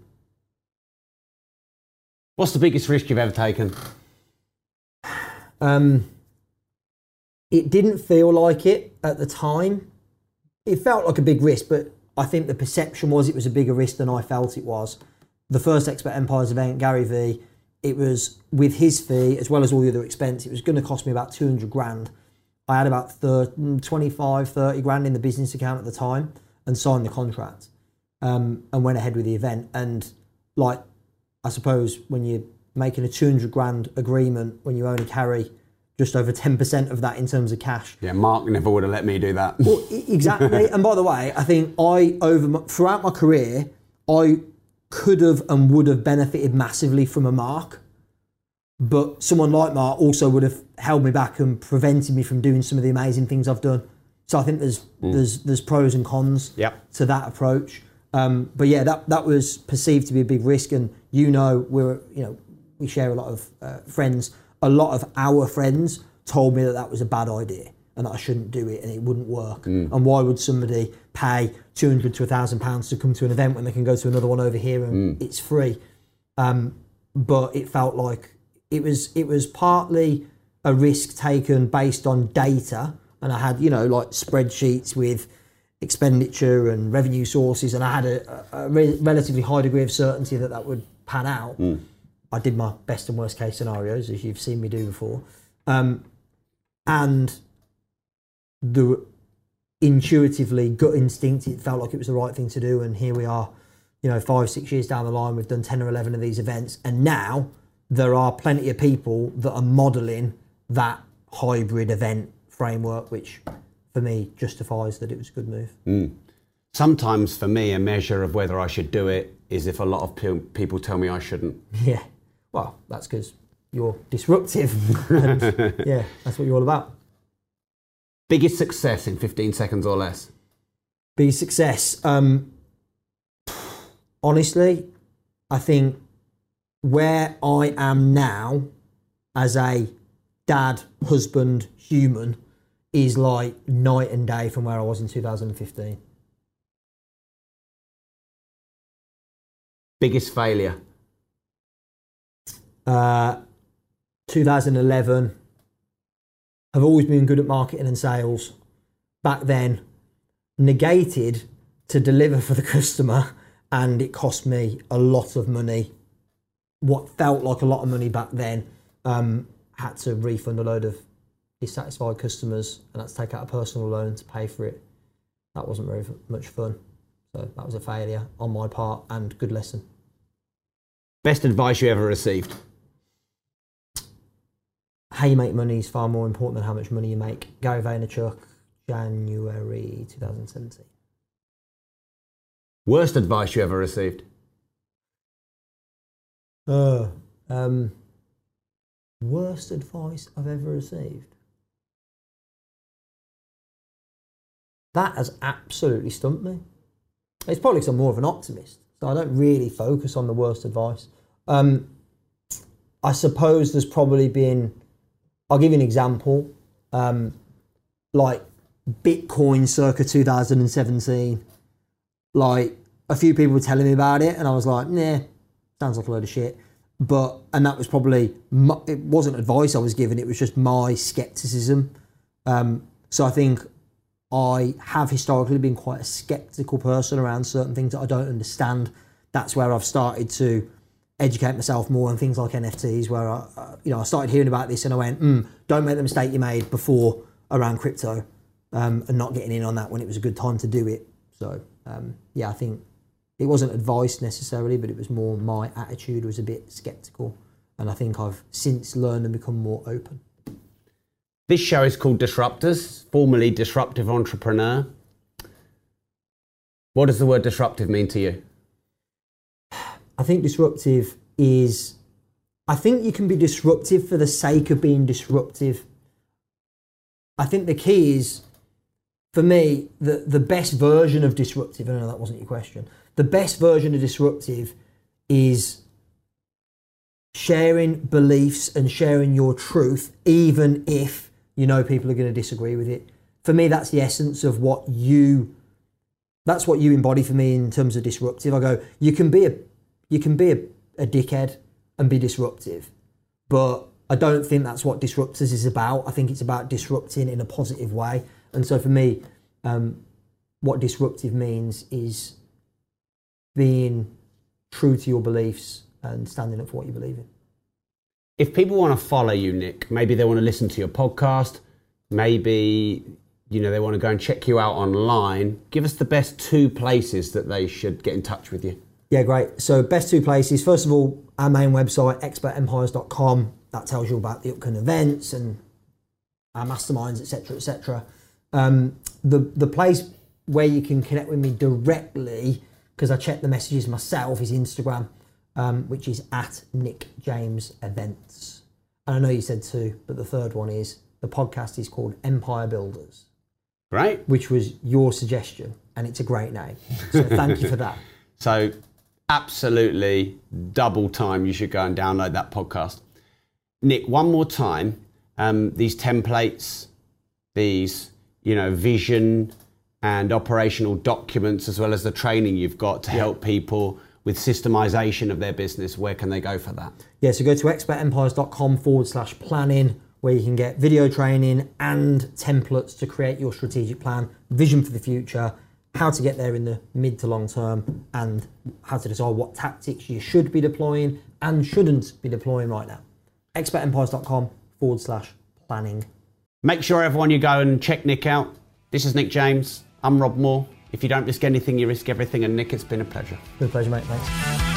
What's the biggest risk you've ever taken? Um, it didn't feel like it at the time. It felt like a big risk, but I think the perception was it was a bigger risk than I felt it was. The first Expert Empires event, Gary V, it was with his fee as well as all the other expense, it was going to cost me about 200 grand. I had about 30, 25, 30 grand in the business account at the time and signed the contract um, and went ahead with the event. And like, I suppose when you're making a 200 grand agreement, when you only carry just over 10% of that in terms of cash, Yeah, Mark never would have let me do that. well, exactly. and by the way, I think I over my, throughout my career, I could have and would have benefited massively from a mark. but someone like Mark also would have held me back and prevented me from doing some of the amazing things I've done. So I think there's there's there's pros and cons Yep. to that approach. Um, but yeah, that that was perceived to be a big risk, and you know we're you know we share a lot of uh, friends. A lot of our friends told me that that was a bad idea and that I shouldn't do it and it wouldn't work. Mm. And why would somebody pay two hundred to thousand pounds to come to an event when they can go to another one over here and mm. it's free? Um, but it felt like it was it was partly a risk taken based on data, and I had you know like spreadsheets with expenditure and revenue sources, and I had a, a re- relatively high degree of certainty that that would pan out. Mm. I did my best and worst case scenarios, as you've seen me do before, um, and the intuitively gut instinct, it felt like it was the right thing to do, and here we are. You know, five six years down the line, we've done ten or eleven of these events, and now there are plenty of people that are modelling that hybrid event framework, which for me justifies that it was a good move. Sometimes for me, a measure of whether I should do it is if a lot of pe- people tell me I shouldn't. Yeah. Well, that's because you're disruptive. and yeah, that's what you're all about. Biggest success in 15 seconds or less. Be success. Um, honestly, I think where I am now as a dad, husband, human is like night and day from where I was in 2015. Biggest failure. Uh, 2011. Have always been good at marketing and sales. Back then, negated to deliver for the customer, and it cost me a lot of money. What felt like a lot of money back then, um, had to refund a load of dissatisfied customers, and had to take out a personal loan to pay for it. That wasn't very much fun. So that was a failure on my part, and good lesson. Best advice you ever received. How you make money is far more important than how much money you make. Gary Vaynerchuk, January 2017. Worst advice you ever received. Uh, um, worst advice I've ever received. That has absolutely stumped me. It's probably because I'm more of an optimist, so I don't really focus on the worst advice. Um, I suppose there's probably been, I'll give you an example, um, like Bitcoin circa 2017. Like a few people were telling me about it, and I was like, nah, sounds like a load of shit. But and that was probably my, it wasn't advice I was given; it was just my skepticism. Um, so I think I have historically been quite a skeptical person around certain things that I don't understand. That's where I've started to educate myself more on things like NFTs, where I, uh, you know, I started hearing about this and I went, mm, "Don't make the mistake you made before around crypto, um, and not getting in on that when it was a good time to do it." So um, yeah, I think it wasn't advice necessarily, but it was more my attitude was a bit skeptical, and I think I've since learned and become more open. This show is called Disruptors, formerly Disruptive Entrepreneur. What does the word disruptive mean to you? I think disruptive is. I think you can be disruptive for the sake of being disruptive. I think the key is, for me, the, the best version of disruptive, I know that wasn't your question. The best version of disruptive is sharing beliefs and sharing your truth, even if you know people are going to disagree with it. For me, that's the essence of what you. That's what you embody for me in terms of disruptive. I go, you can be a, you can be a, a dickhead and be disruptive, but I don't think that's what disruptors is about. I think it's about disrupting in a positive way. And so for me, um, what disruptive means is being true to your beliefs and standing up for what you believe in. If people want to follow you, Nick, maybe they want to listen to your podcast, maybe you know they want to go and check you out online. Give us the best two places that they should get in touch with you. Yeah, great. So, best two places. First of all, our main website, expertempires.com. That tells you about the upcoming events and our masterminds, etc., etc. Um, the the place where you can connect with me directly, because I check the messages myself, is Instagram, um, which is at Nick James Events. And I know you said two, but the third one is the podcast is called Empire Builders, Great. which was your suggestion, and it's a great name. So thank you for that. So, absolutely double time. You should go and download that podcast. Nick, one more time. Um, these templates, these you know vision and operational documents, as well as the training you've got to help people with systemization of their business. Where can they go for that? Yeah, so go to expertempires.com forward slash planning, where you can get video training and templates to create your strategic plan, vision for the future, how to get there in the mid to long term, and how to decide what tactics you should be deploying and shouldn't be deploying right now. expertempires.com forward slash planning. Make sure everyone you go and check Nick out. This is Nick James. I'm Rob Moore. If you don't risk anything, you risk everything. And Nick, it's been a pleasure. Good pleasure, mate. Thanks.